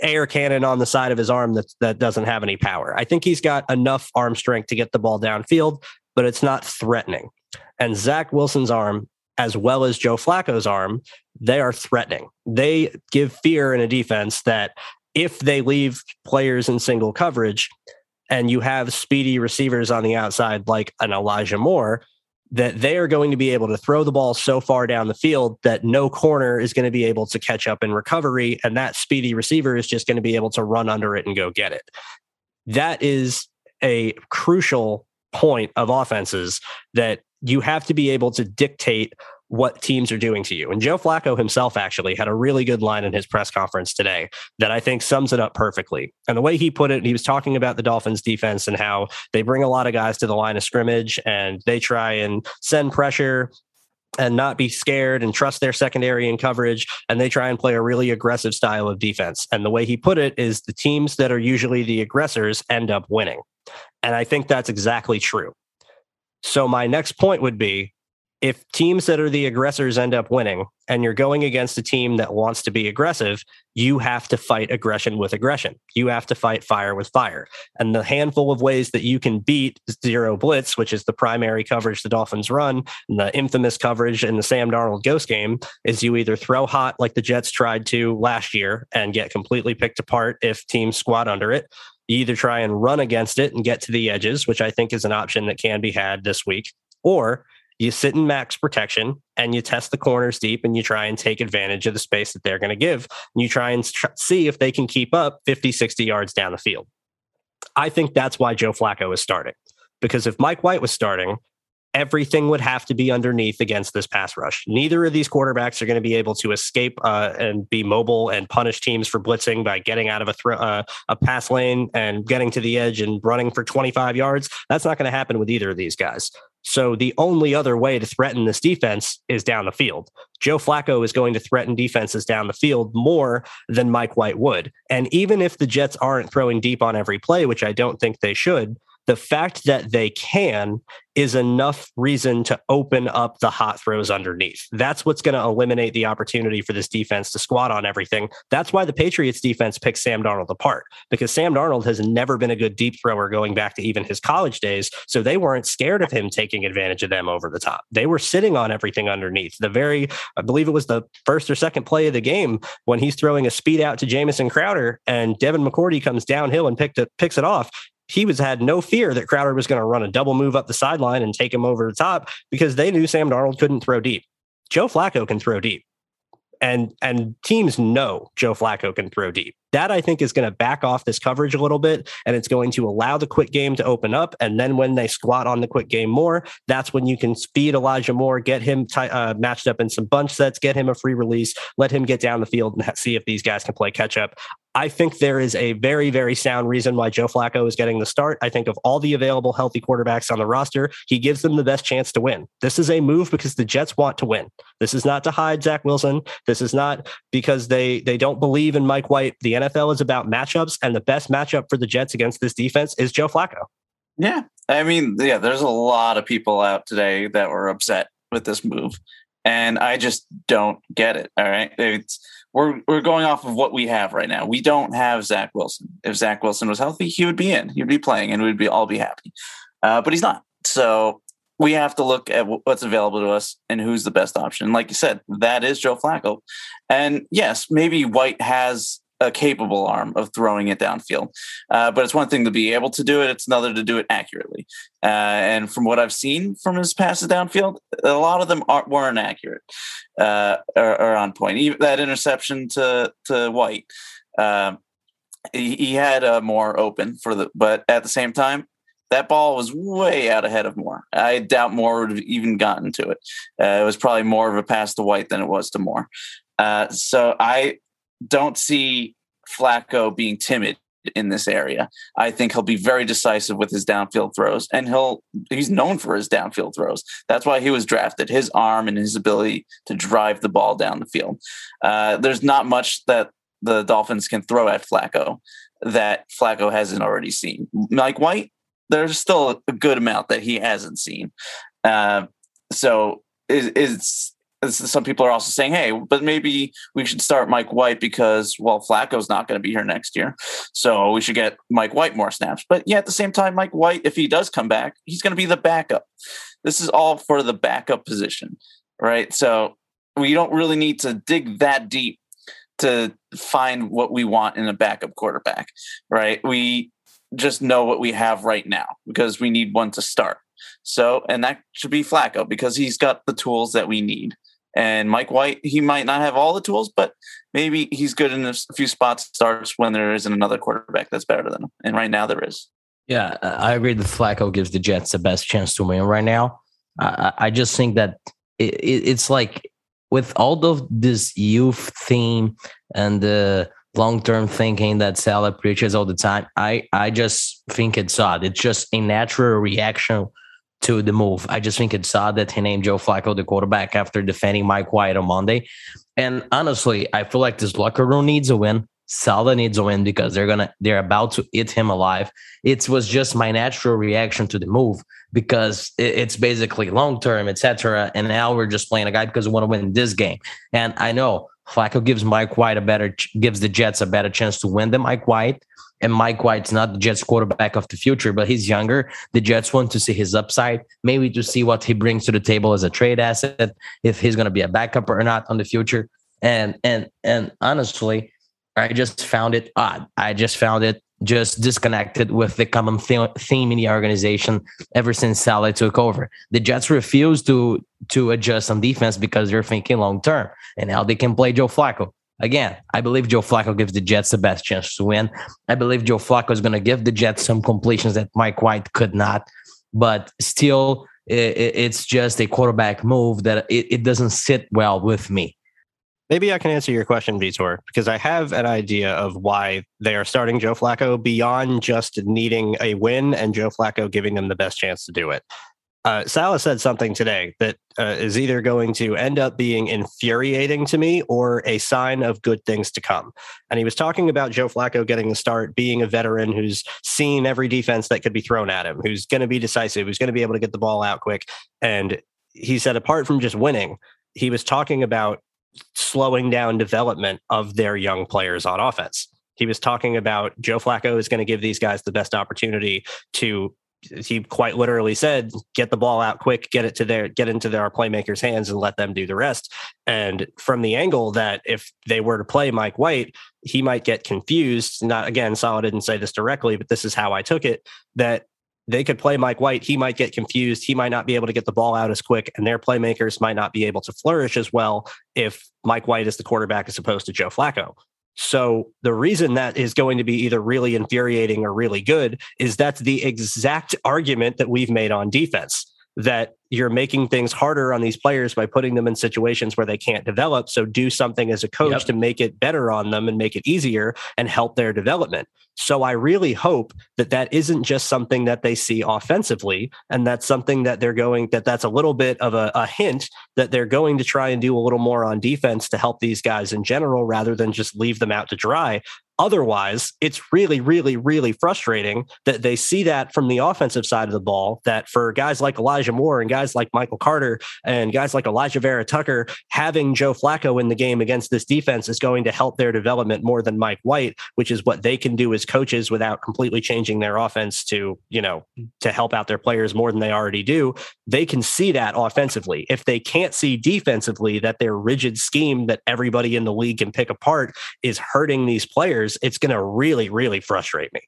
air cannon on the side of his arm that that doesn't have any power. I think he's got enough arm strength to get the ball downfield, but it's not threatening. And Zach Wilson's arm, as well as Joe Flacco's arm, they are threatening. They give fear in a defense that if they leave players in single coverage and you have speedy receivers on the outside like an Elijah Moore, that they are going to be able to throw the ball so far down the field that no corner is going to be able to catch up in recovery. And that speedy receiver is just going to be able to run under it and go get it. That is a crucial point of offenses that you have to be able to dictate what teams are doing to you. And Joe Flacco himself actually had a really good line in his press conference today that I think sums it up perfectly. And the way he put it, he was talking about the Dolphins defense and how they bring a lot of guys to the line of scrimmage and they try and send pressure and not be scared and trust their secondary and coverage. And they try and play a really aggressive style of defense. And the way he put it is the teams that are usually the aggressors end up winning. And I think that's exactly true. So my next point would be if teams that are the aggressors end up winning and you're going against a team that wants to be aggressive, you have to fight aggression with aggression. You have to fight fire with fire. And the handful of ways that you can beat zero blitz, which is the primary coverage the Dolphins run, the infamous coverage in the Sam Darnold ghost game, is you either throw hot like the Jets tried to last year and get completely picked apart if teams squat under it, either try and run against it and get to the edges, which I think is an option that can be had this week, or you sit in max protection and you test the corners deep and you try and take advantage of the space that they're going to give. And you try and tr- see if they can keep up 50, 60 yards down the field. I think that's why Joe Flacco is starting. Because if Mike White was starting, everything would have to be underneath against this pass rush. Neither of these quarterbacks are going to be able to escape uh, and be mobile and punish teams for blitzing by getting out of a thro- uh, a pass lane and getting to the edge and running for 25 yards. That's not going to happen with either of these guys. So the only other way to threaten this defense is down the field. Joe Flacco is going to threaten defenses down the field more than Mike White would. And even if the Jets aren't throwing deep on every play, which I don't think they should, the fact that they can is enough reason to open up the hot throws underneath. That's what's going to eliminate the opportunity for this defense to squat on everything. That's why the Patriots defense picks Sam Darnold apart because Sam Darnold has never been a good deep thrower going back to even his college days. So they weren't scared of him taking advantage of them over the top. They were sitting on everything underneath. The very, I believe it was the first or second play of the game when he's throwing a speed out to Jamison Crowder and Devin McCourty comes downhill and picked it, picks it off he was had no fear that Crowder was going to run a double move up the sideline and take him over the top because they knew Sam Darnold couldn't throw deep. Joe Flacco can throw deep. And and teams know Joe Flacco can throw deep. That I think is going to back off this coverage a little bit and it's going to allow the quick game to open up and then when they squat on the quick game more, that's when you can speed Elijah Moore, get him t- uh, matched up in some bunch sets, get him a free release, let him get down the field and see if these guys can play catch up. I think there is a very, very sound reason why Joe Flacco is getting the start. I think of all the available healthy quarterbacks on the roster, he gives them the best chance to win. This is a move because the Jets want to win. This is not to hide Zach Wilson. This is not because they they don't believe in Mike White. The NFL is about matchups, and the best matchup for the Jets against this defense is Joe Flacco. Yeah. I mean, yeah, there's a lot of people out today that were upset with this move. And I just don't get it. All right. It's we're we're going off of what we have right now. We don't have Zach Wilson. If Zach Wilson was healthy, he would be in. He would be playing, and we'd be all be happy. Uh, but he's not. So we have to look at what's available to us and who's the best option. Like you said, that is Joe Flacco. And yes, maybe White has a capable arm of throwing it downfield. Uh, but it's one thing to be able to do it; it's another to do it accurately. Uh, and from what I've seen from his passes downfield, a lot of them aren't, weren't accurate uh, or, or, on point. Even that interception to to White, uh, he, he, had a Moore open for the, but at the same time. That ball was way out ahead of Moore. I doubt Moore would have even gotten to it. Uh, it was probably more of a pass to White than it was to Moore. Uh, so I don't see Flacco being timid in this area. I think he'll be very decisive with his downfield throws, and he'll he's known for his downfield throws. That's why he was drafted. His arm and his ability to drive the ball down the field. Uh, there's not much that the Dolphins can throw at Flacco that Flacco hasn't already seen. Mike White, there's still a good amount that he hasn't seen. Uh, so it's some people are also saying, hey, but maybe we should start Mike White because, well, Flacco's not going to be here next year. So we should get Mike White more snaps. But yeah, at the same time, Mike White, if he does come back, he's going to be the backup. This is all for the backup position, right? So we don't really need to dig that deep to find what we want in a backup quarterback, right? We just know what we have right now because we need one to start. So, and that should be Flacco because he's got the tools that we need. And Mike White, he might not have all the tools, but maybe he's good in a few spots starts when there isn't another quarterback that's better than him. And right now there is. Yeah, I agree that Flacco gives the Jets the best chance to win right now. I, I just think that it, it, it's like with all of this youth theme and the long term thinking that Saleh preaches all the time, I, I just think it's odd. It's just a natural reaction to the move. I just think it's odd that he named Joe Flacco the quarterback after defending Mike White on Monday. And honestly, I feel like this locker room needs a win. Saleh needs a win because they're gonna they're about to eat him alive. It was just my natural reaction to the move because it's basically long term, etc. And now we're just playing a guy because we want to win this game. And I know Flacco gives Mike White a better gives the Jets a better chance to win than Mike White. And Mike White's not the Jets quarterback of the future, but he's younger. The Jets want to see his upside, maybe to see what he brings to the table as a trade asset, if he's going to be a backup or not on the future. And and and honestly, I just found it odd. I just found it just disconnected with the common theme in the organization ever since Saleh took over. The Jets refuse to to adjust on defense because they're thinking long term and how they can play Joe Flacco. Again, I believe Joe Flacco gives the Jets the best chance to win. I believe Joe Flacco is going to give the Jets some completions that Mike White could not. But still, it's just a quarterback move that it, it doesn't sit well with me. Maybe I can answer your question, Vitor, because I have an idea of why they are starting Joe Flacco beyond just needing a win and Joe Flacco giving them the best chance to do it. Uh, Saleh said something today that uh, is either going to end up being infuriating to me or a sign of good things to come. And he was talking about Joe Flacco getting the start, being a veteran who's seen every defense that could be thrown at him, who's going to be decisive, who's going to be able to get the ball out quick. And he said, apart from just winning, he was talking about slowing down development of their young players on offense. He was talking about Joe Flacco is going to give these guys the best opportunity to he quite literally said, "Get the ball out quick, get it to their get into their playmakers' hands, and let them do the rest." And from the angle that if they were to play Mike White, he might get confused. Not again, Saleh didn't say this directly, but this is how I took it. That they could play Mike White, he might get confused. He might not be able to get the ball out as quick, and their playmakers might not be able to flourish as well if Mike White is the quarterback as opposed to Joe Flacco. So the reason that is going to be either really infuriating or really good is that's the exact argument that we've made on defense that you're making things harder on these players by putting them in situations where they can't develop. So do something as a coach yep. to make it better on them and make it easier and help their development. So I really hope that that isn't just something that they see offensively, and that's something that they're going that that's a little bit of a, a, hint that they're going to try and do a little more on defense to help these guys in general, rather than just leave them out to dry. Otherwise, it's really, really, really frustrating that they see that from the offensive side of the ball. That for guys like Elijah Moore and guys like Michael Carter and guys like Elijah Vera Tucker, having Joe Flacco in the game against this defense is going to help their development more than Mike White, which is what they can do as coaches without completely changing their offense to, you know, to help out their players more than they already do. They can see that offensively. If they can't see defensively that their rigid scheme that everybody in the league can pick apart is hurting these players, it's going to really, really frustrate me.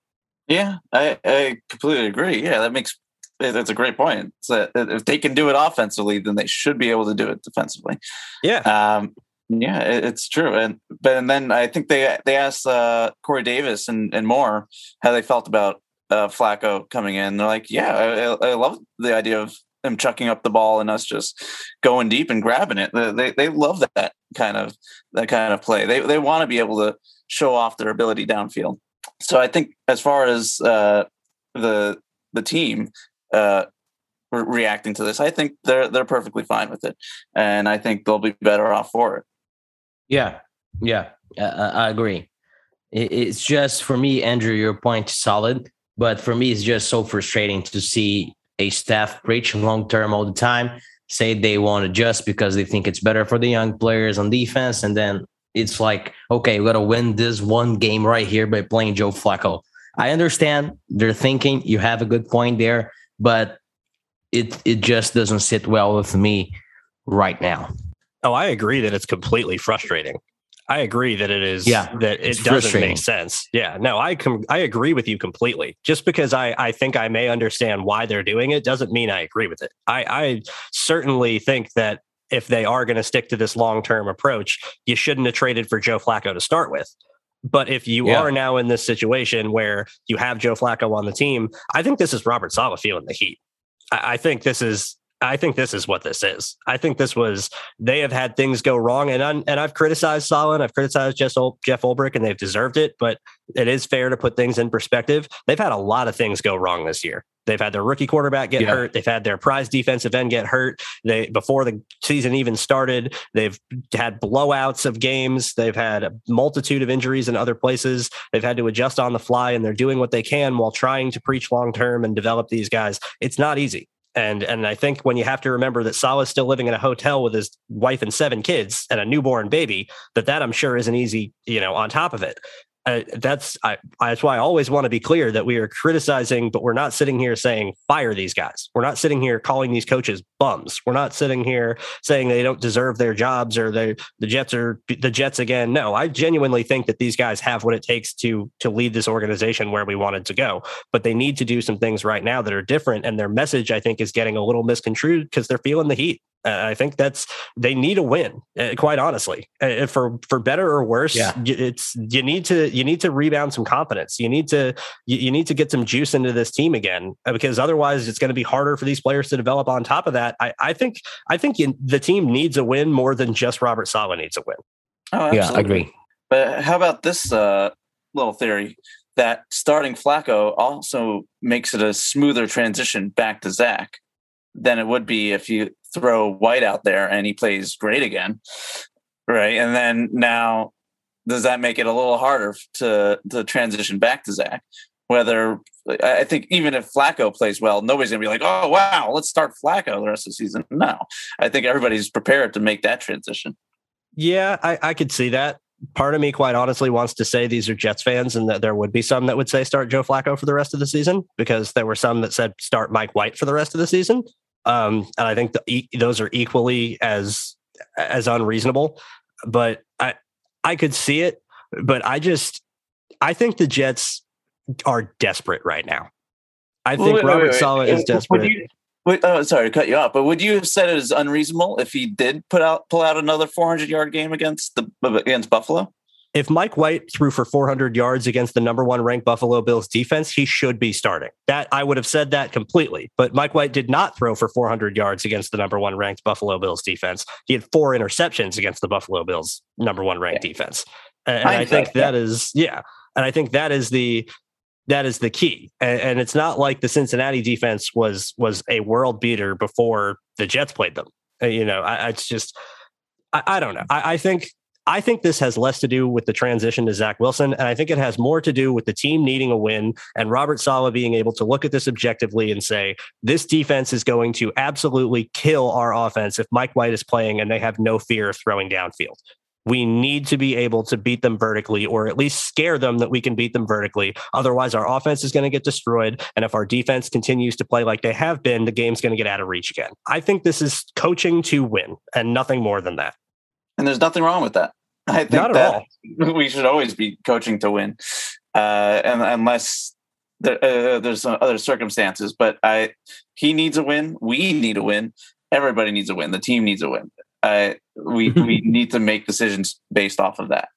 Yeah, I, I completely agree. Yeah, that makes that's a great point. So if they can do it offensively, then they should be able to do it defensively. Yeah. Um, yeah, it, it's true. And but and then I think they they asked uh, Corey Davis and and Moore how they felt about uh, Flacco coming in. They're like, yeah, I, I love the idea of him chucking up the ball and us just going deep and grabbing it. They they love that kind of that kind of play. They they want to be able to show off their ability downfield. So I think as far as uh, the the team, uh, re- reacting to this. I think they're they're perfectly fine with it, and I think they'll be better off for it. Yeah, yeah, I agree. It's just for me, Andrew. Your point is solid, but for me, it's just so frustrating to see a staff preach long term all the time, say they want to adjust because they think it's better for the young players on defense, and then it's like, okay, we got to win this one game right here by playing Joe Flacco. I understand they're thinking. You have a good point there but it it just doesn't sit well with me right now. Oh, I agree that it's completely frustrating. I agree that it is. Yeah, that it doesn't make sense. Yeah, no, I com- I agree with you completely. Just because I I think I may understand why they're doing it doesn't mean I agree with it. I I certainly think that if they are going to stick to this long term approach, you shouldn't have traded for Joe Flacco to start with. But if you yeah. are now in this situation where you have Joe Flacco on the team, I think this is Robert Saleh feeling the heat. I, I think this is I think this is what this is. I think this was they have had things go wrong, and I'm, and I've criticized Saleh, I've criticized Jeff, Jeff Ulbrich, and they've deserved it. But it is fair to put things in perspective. They've had a lot of things go wrong this year. They've had their rookie quarterback get yeah. hurt. They've had their prize defensive end get hurt. They before the season even started, they've had blowouts of games. They've had a multitude of injuries in other places. They've had to adjust on the fly, and they're doing what they can while trying to preach long term and develop these guys. It's not easy. And and I think when you have to remember that Saleh's still living in a hotel with his wife and seven kids and a newborn baby, that that I'm sure isn't easy, you know, on top of it uh, that's I, that's why I always want to be clear that we are criticizing, but we're not sitting here saying fire these guys. We're not sitting here calling these coaches bums. We're not sitting here saying they don't deserve their jobs or they the Jets are the Jets again. No, I genuinely think that these guys have what it takes to to lead this organization where we wanted to go. But they need to do some things right now that are different, and their message I think is getting a little misconstrued because they're feeling the heat. Uh, I think that's they need a win. Uh, quite honestly, uh, for for better or worse, yeah. it's you need to you need to rebound some confidence. You need to you, you need to get some juice into this team again because otherwise it's going to be harder for these players to develop. On top of that, I, I think I think you, the team needs a win more than just Robert Saleh needs a win. Oh, yeah, I agree. But how about this uh, little theory that starting Flacco also makes it a smoother transition back to Zach than it would be if you throw White out there and he plays great again, right? And then now, does that make it a little harder to to transition back to Zach? Whether I think even if Flacco plays well, nobody's gonna be like, "Oh wow, let's start Flacco the rest of the season." No, I think everybody's prepared to make that transition. Yeah, I, I could see that. Part of me, quite honestly, wants to say these are Jets fans, and that there would be some that would say start Joe Flacco for the rest of the season because there were some that said start Mike White for the rest of the season. Um, and I think the, those are equally as as unreasonable. But I I could see it, but I just I think the Jets are desperate right now. I think wait, Robert wait, wait, Saleh is desperate. You, wait, oh, uh, sorry to cut you off, but would you have said it as unreasonable if he did put out pull out another 400 yard game against the uh, against Buffalo? if Mike White threw for 400 yards against the number one ranked Buffalo Bills defense, he should be starting. That I would have said that completely. But Mike White did not throw for 400 yards against the number one ranked Buffalo Bills defense. He had four interceptions against the Buffalo Bills number one ranked yeah. defense. And, and I think that is yeah. And I think that is the that is the key. And, and, it's not like the Cincinnati defense was was a world beater before the Jets played them. Uh, you know, I, it's just I, I don't know. I, I think I think this has less to do with the transition to Zach Wilson, and I think it has more to do with the team needing a win and Robert Saleh being able to look at this objectively and say, this defense is going to absolutely kill our offense if Mike White is playing and they have no fear of throwing downfield. We need to be able to beat them vertically or at least scare them that we can beat them vertically. Otherwise, our offense is going to get destroyed. And if our defense continues to play like they have been, the game's going to get out of reach again. I think this is coaching to win and nothing more than that. And there's nothing wrong with that. I think Not at that all. we should always be coaching to win, uh, and unless there, uh, there's some other circumstances. But I, he needs a win. We need a win. Everybody needs a win. The team needs a win. Uh, we we need to make decisions based off of that.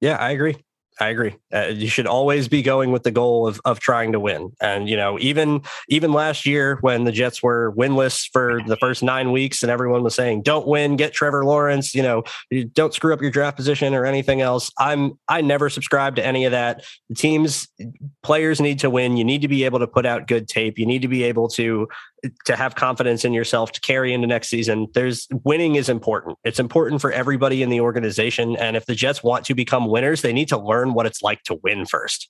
Yeah, I agree. I agree. Uh, you should always be going with the goal of of trying to win. And you know, even even last year when the Jets were winless for the first nine weeks, and everyone was saying, "Don't win, get Trevor Lawrence." You know, don't screw up your draft position or anything else. I'm I never subscribe to any of that. The teams, players need to win. You need to be able to put out good tape. You need to be able to to have confidence in yourself to carry into next season. There's winning is important. It's important for everybody in the organization. And if the Jets want to become winners, they need to learn what it's like to win first.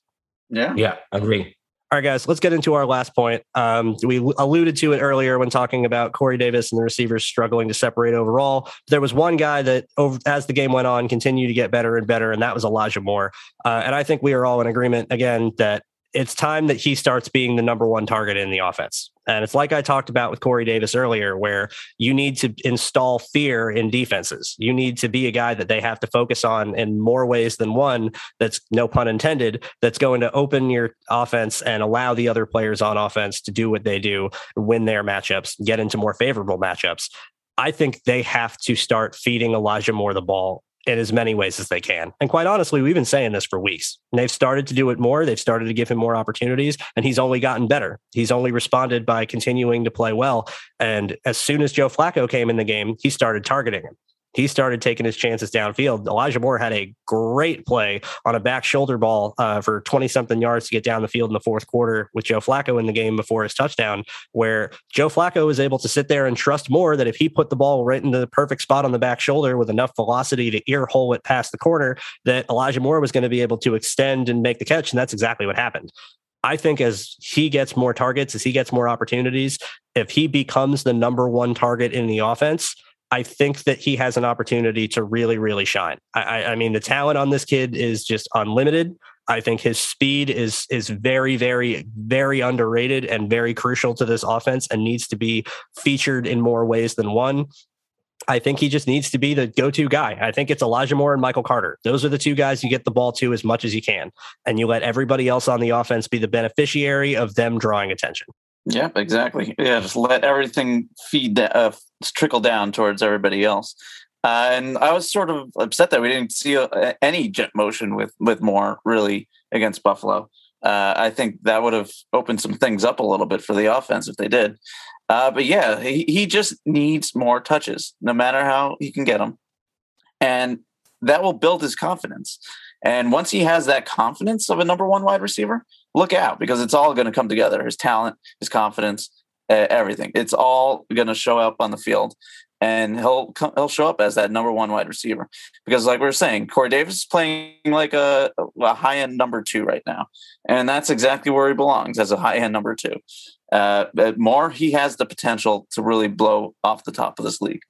Yeah. Yeah, agree. All right, guys, let's get into our last point. Um, we alluded to it earlier when talking about Corey Davis and the receivers struggling to separate overall. There was one guy that, over, as the game went on, continued to get better and better, and that was Elijah Moore. Uh, and I think we are all in agreement again that it's time that he starts being the number one target in the offense. And it's like I talked about with Corey Davis earlier, where you need to install fear in defenses. You need to be a guy that they have to focus on in more ways than one, that's no pun intended, that's going to open your offense and allow the other players on offense to do what they do, win their matchups, get into more favorable matchups. I think they have to start feeding Elijah Moore the ball in as many ways as they can. And quite honestly, we've been saying this for weeks. And they've started to do it more. They've started to give him more opportunities, and he's only gotten better. He's only responded by continuing to play well. And as soon as Joe Flacco came in the game, he started targeting him. He started taking his chances downfield. Elijah Moore had a great play on a back shoulder ball uh, for 20 something yards to get down the field in the fourth quarter with Joe Flacco in the game before his touchdown, where Joe Flacco was able to sit there and trust Moore that if he put the ball right into the perfect spot on the back shoulder with enough velocity to ear hole it past the corner, that Elijah Moore was going to be able to extend and make the catch. And that's exactly what happened. I think as he gets more targets, as he gets more opportunities, if he becomes the number one target in the offense, I think that he has an opportunity to really, really shine. I, I, mean, the talent on this kid is just unlimited. I think his speed is is very, very, very underrated and very crucial to this offense and needs to be featured in more ways than one. I think he just needs to be the go-to guy. I think it's Elijah Moore and Michael Carter. Those are the two guys you get the ball to as much as you can, and you let everybody else on the offense be the beneficiary of them drawing attention. Yep, exactly. Yeah, just let everything feed that uh, trickle down towards everybody else. Uh, and I was sort of upset that we didn't see uh, any jet motion with with Moore really against Buffalo. Uh, I think that would have opened some things up a little bit for the offense if they did. Uh, but yeah, he, he just needs more touches, no matter how he can get them, and that will build his confidence. And once he has that confidence of a number one wide receiver, look out because it's all going to come together. His talent, his confidence, uh, everything. It's all going to show up on the field, and he'll he'll show up as that number one wide receiver. Because, like we are saying, Corey Davis is playing like a, a high end number two right now, and that's exactly where he belongs as a high end number two. Uh, but Moore, he has the potential to really blow off the top of this league.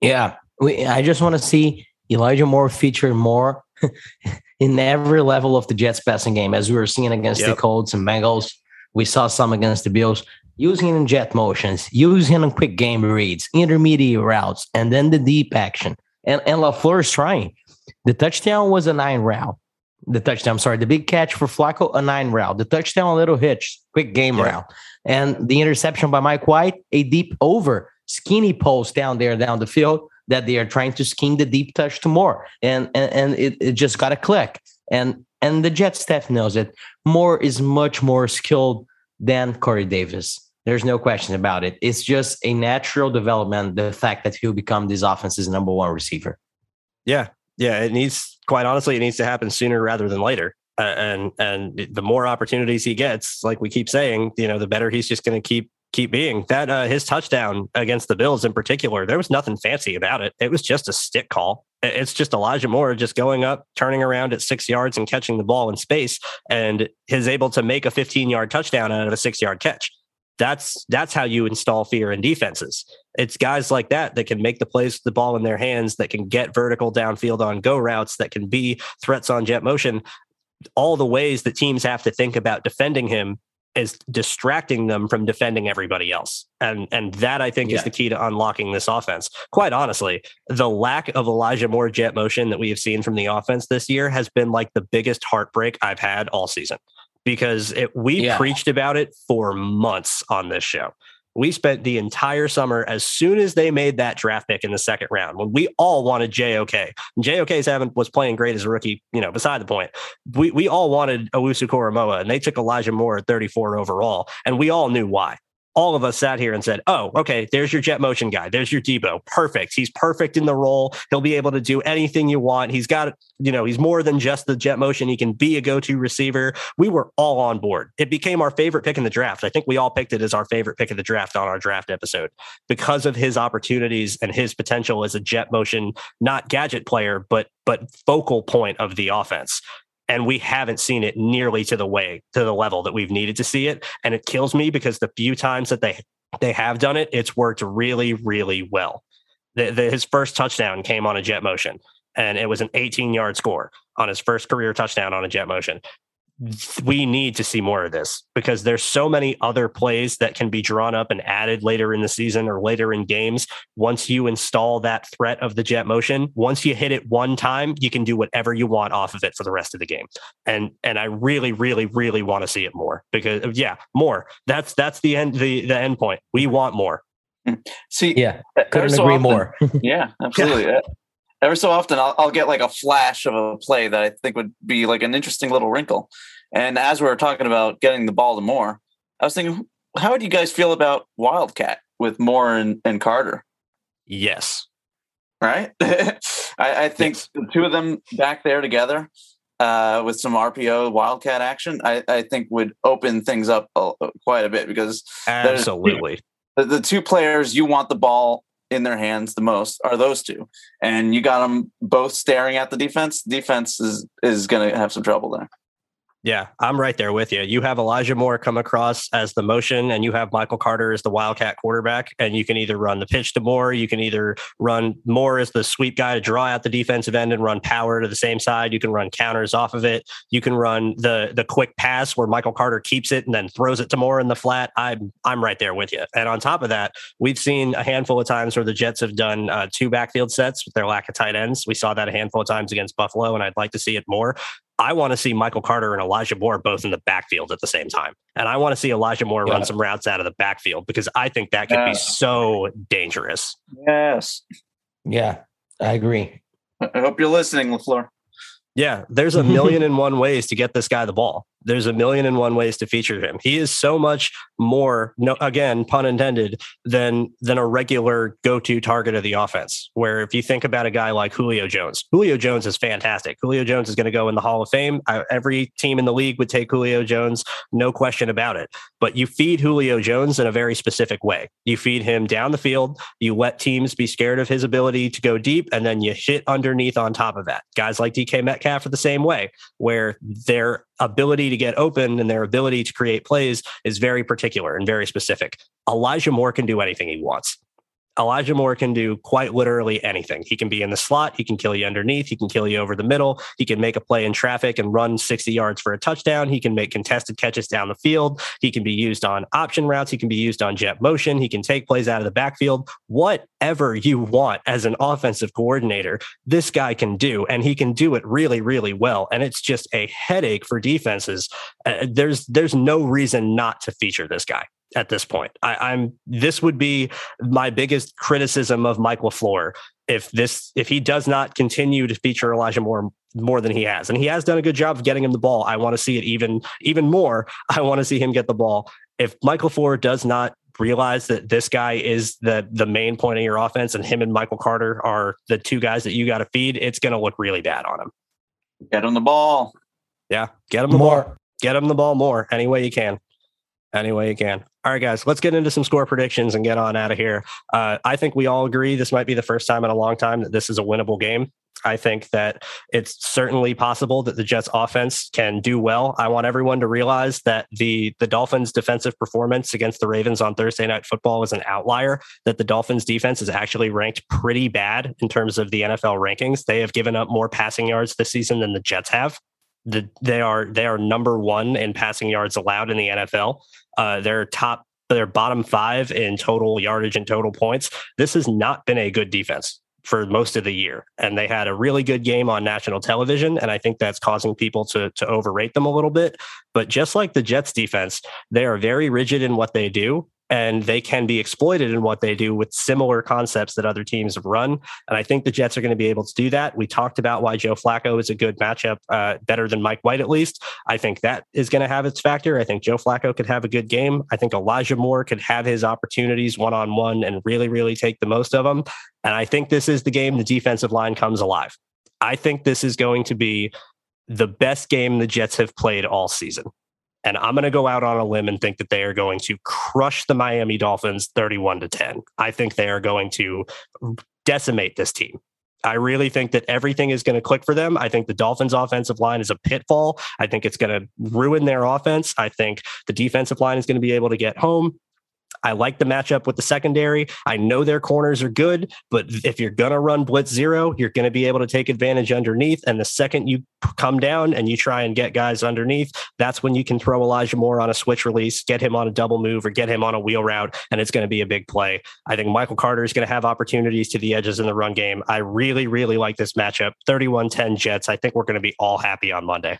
Yeah, we, I just want to see Elijah Moore featured more in every level of the Jets passing game, as we were seeing against Yep. the Colts and Bengals. We saw some against the Bills. Using in jet motions, using in quick game reads, intermediate routes, and then the deep action. And and LaFleur is trying. The touchdown was a nine route. The touchdown, sorry, the big catch for Flacco, a nine route. The touchdown, a little hitch, quick game Yeah. route. And the interception by Mike White, a deep over, skinny post down there down the field that they are trying to scheme the deep touch to Moore. And and, and it, it just got a click. And and the Jet staff knows it. Moore is much more skilled than Corey Davis. There's no question about it. It's just a natural development, the fact that he'll become this offense's number one receiver. Yeah, yeah. It needs, quite honestly, it needs to happen sooner rather than later. Uh, and and the more opportunities he gets, like we keep saying, you know, the better he's just going to keep keep being that uh, his touchdown against the Bills in particular, there was nothing fancy about it. It was just a stick call. It's just Elijah Moore just going up, turning around at six yards and catching the ball in space, and is able to make a 15 yard touchdown out of a six yard catch. That's that's how you install fear in defenses. It's guys like that that can make the plays with the ball in their hands, that can get vertical downfield on go routes, that can be threats on jet motion. All the ways that teams have to think about defending him is distracting them from defending everybody else. And and that I think yeah. is the key to unlocking this offense. Quite honestly, the lack of Elijah Moore jet motion that we have seen from the offense this year has been like the biggest heartbreak I've had all season because it, we yeah. preached about it for months on this show. We spent the entire summer as soon as they made that draft pick in the second round when we all wanted JOK. JOK's haven't was playing great as a rookie, you know, beside the point. We we all wanted Owusu Koramoah and they took Elijah Moore at 34 overall, and we all knew why all of us sat here and said, "Oh, okay, there's your jet motion guy. There's your Deebo. Perfect. He's perfect in the role. He'll be able to do anything you want. He's got, you know, he's more than just the jet motion. He can be a go-to receiver." We were all on board. It became our favorite pick in the draft. I think we all picked it as our favorite pick of the draft on our draft episode because of his opportunities and his potential as a jet motion, not gadget player, but but focal point of the offense and we haven't seen it nearly to the way to the level that we've needed to see it. And it kills me because the few times that they they have done it it's worked really really well. The, the, his first touchdown came on a jet motion and it was an 18 yard score on his first career touchdown on a jet motion we need to see more of this because there's so many other plays that can be drawn up and added later in the season or later in games. Once you install that threat of the jet motion, once you hit it one time, you can do whatever you want off of it for the rest of the game. And and I really, really, really want to see it more because yeah, more. That's that's the end the the end point. We want more. Hmm. See, yeah, couldn't so agree often, more. yeah, absolutely. Yeah every so often I'll, I'll, get like a flash of a play that I think would be like an interesting little wrinkle. And as we were talking about getting the ball to Moore, I was thinking, how would you guys feel about Wildcat with Moore and, and Carter? Yes. Right? I, I, think yes. the two of them back there together uh, with some RPO Wildcat action, I, I think would open things up a, quite a bit because absolutely the, the two players you want the ball in their hands the most are those two, and you got them both staring at the defense. Defense is is going to have some trouble there. Yeah, I'm right there with you. You have Elijah Moore come across as the motion, and you have Michael Carter as the Wildcat quarterback. And you can either run the pitch to Moore, you can either run Moore as the sweep guy to draw out the defensive end and run power to the same side. You can run counters off of it. You can run the the quick pass where Michael Carter keeps it and then throws it to Moore in the flat. I'm I'm right there with you. And on top of that, we've seen a handful of times where the Jets have done uh, two backfield sets with their lack of tight ends. We saw that a handful of times against Buffalo, and I'd like to see it more. I want to see Michael Carter and Elijah Moore both in the backfield at the same time. And I want to see Elijah Moore yeah. run some routes out of the backfield because I think that could yeah. be so dangerous. Yes. Yeah, I agree. I hope you're listening, LaFleur. Yeah, there's a million and one ways to get this guy the ball there's a million and one ways to feature him. He is so much more, no, again, pun intended, than than a regular go-to target of the offense. Where if you think about a guy like Julio Jones, Julio Jones is fantastic. Julio Jones is going to go in the Hall of Fame. I, every team in the league would take Julio Jones, no question about it. But you feed Julio Jones in a very specific way. You feed him down the field. You let teams be scared of his ability to go deep, and then you hit underneath on top of that. Guys like DK Metcalf are the same way, where they're ability to get open and their ability to create plays is very particular and very specific. Elijah Moore can do anything he wants. Elijah Moore can do quite literally anything. He can be in the slot. He can kill you underneath. He can kill you over the middle. He can make a play in traffic and run 60 yards for a touchdown. He can make contested catches down the field. He can be used on option routes. He can be used on jet motion. He can take plays out of the backfield. Whatever you want as an offensive coordinator, this guy can do, and he can do it really, really well. And it's just a headache for defenses. Uh, there's there's no reason not to feature this guy at this point. I, am this would be my biggest criticism of Mike LaFleur if this if he does not continue to feature Elijah Moore more than he has. And he has done a good job of getting him the ball. I want to see it even even more. I want to see him get the ball. If Michael LaFleur does not realize that this guy is the the main point of your offense and him and Michael Carter are the two guys that you got to feed, it's going to look really bad on him. Get him the ball. Yeah, get him the more. ball. Get him the ball more any way you can. Any way you can. All right, guys, let's get into some score predictions and get on out of here. Uh, I think we all agree this might be the first time in a long time that this is a winnable game. I think that it's certainly possible that the Jets offense can do well. I want everyone to realize that the the Dolphins defensive performance against the Ravens on Thursday night football was an outlier, that the Dolphins defense is actually ranked pretty bad in terms of the NFL rankings. They have given up more passing yards this season than the Jets have. The, they are they are number one in passing yards allowed in the NFL. Uh, they're top they're bottom five in total yardage and total points. This has not been a good defense for most of the year. And they had a really good game on national television. And I think that's causing people to, to overrate them a little bit. But just like the Jets defense, they are very rigid in what they do and they can be exploited in what they do with similar concepts that other teams have run. And I think the Jets are going to be able to do that. We talked about why Joe Flacco is a good matchup, uh, better than Mike White at least. I think that is going to have its factor. I think Joe Flacco could have a good game. I think Elijah Moore could have his opportunities one on one and really, really take the most of them. And I think this is the game the defensive line comes alive. I think this is going to be the best game the Jets have played all season. And I'm going to go out on a limb and think that they are going to crush the Miami Dolphins 31 to 10. I think they are going to decimate this team. I really think that everything is going to click for them. I think the Dolphins' offensive line is a pitfall. I think it's going to ruin their offense. I think the defensive line is going to be able to get home. I like the matchup with the secondary. I know their corners are good, but if you're going to run blitz zero, you're going to be able to take advantage underneath. And the second you come down and you try and get guys underneath, that's when you can throw Elijah Moore on a switch release, get him on a double move, or get him on a wheel route, and it's going to be a big play. I think Michael Carter is going to have opportunities to the edges in the run game. I really, really like this matchup. 31 10 Jets. I think we're going to be all happy on Monday.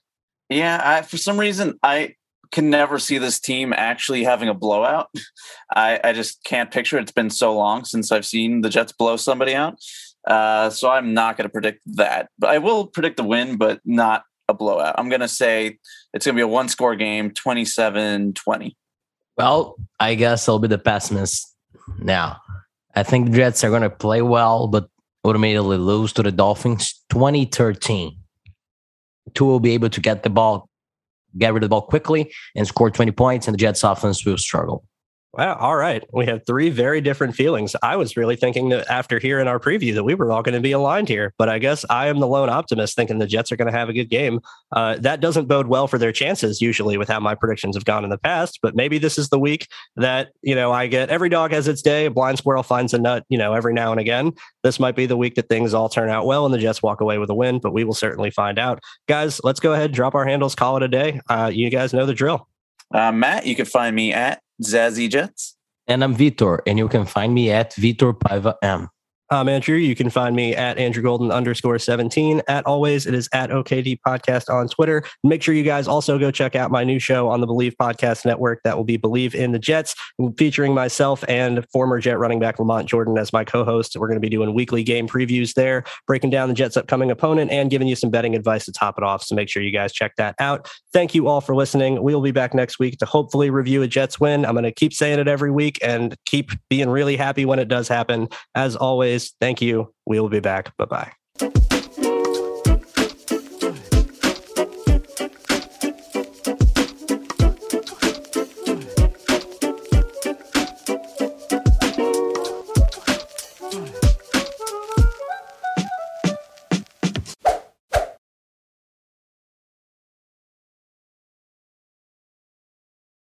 Yeah, I, for some reason, I can never see this team actually having a blowout. I, I just can't picture it. It's been so long since I've seen the Jets blow somebody out. Uh, so I'm not going to predict that. But I will predict the win, but not a blowout. I'm going to say it's going to be a one score game, 27 20. Well, I guess I'll be the pessimist now. I think the Jets are going to play well, but ultimately lose to the Dolphins 2013. Tua will be able to get the ball get rid of the ball quickly and score 20 points, and the Jets offense will struggle. Wow. All right. We have three very different feelings. I was really thinking that after hearing our preview that we were all going to be aligned here, but I guess I am the lone optimist thinking the Jets are going to have a good game. Uh, that doesn't bode well for their chances usually with how my predictions have gone in the past, but maybe this is the week that, you know, I get every dog has its day. A blind squirrel finds a nut, you know, every now and again. This might be the week that things all turn out well and the Jets walk away with a win, but we will certainly find out. Guys, let's go ahead, drop our handles, call it a day. Uh, you guys know the drill. Uh, Matt, you can find me at Zazzy Jets. And I'm Vitor, and you can find me at Vitor Paiva M. I'm Andrew. You can find me at Andrew Golden underscore 17. At always, it is at OKD Podcast on Twitter. Make sure you guys also go check out my new show on the Believe Podcast Network. That will be Believe in the Jets, featuring myself and former Jet running back Lamont Jordan as my co host. We're going to be doing weekly game previews there, breaking down the Jets' upcoming opponent and giving you some betting advice to top it off. So make sure you guys check that out. Thank you all for listening. We will be back next week to hopefully review a Jets win. I'm going to keep saying it every week and keep being really happy when it does happen. As always, thank you. We will be back. Bye bye.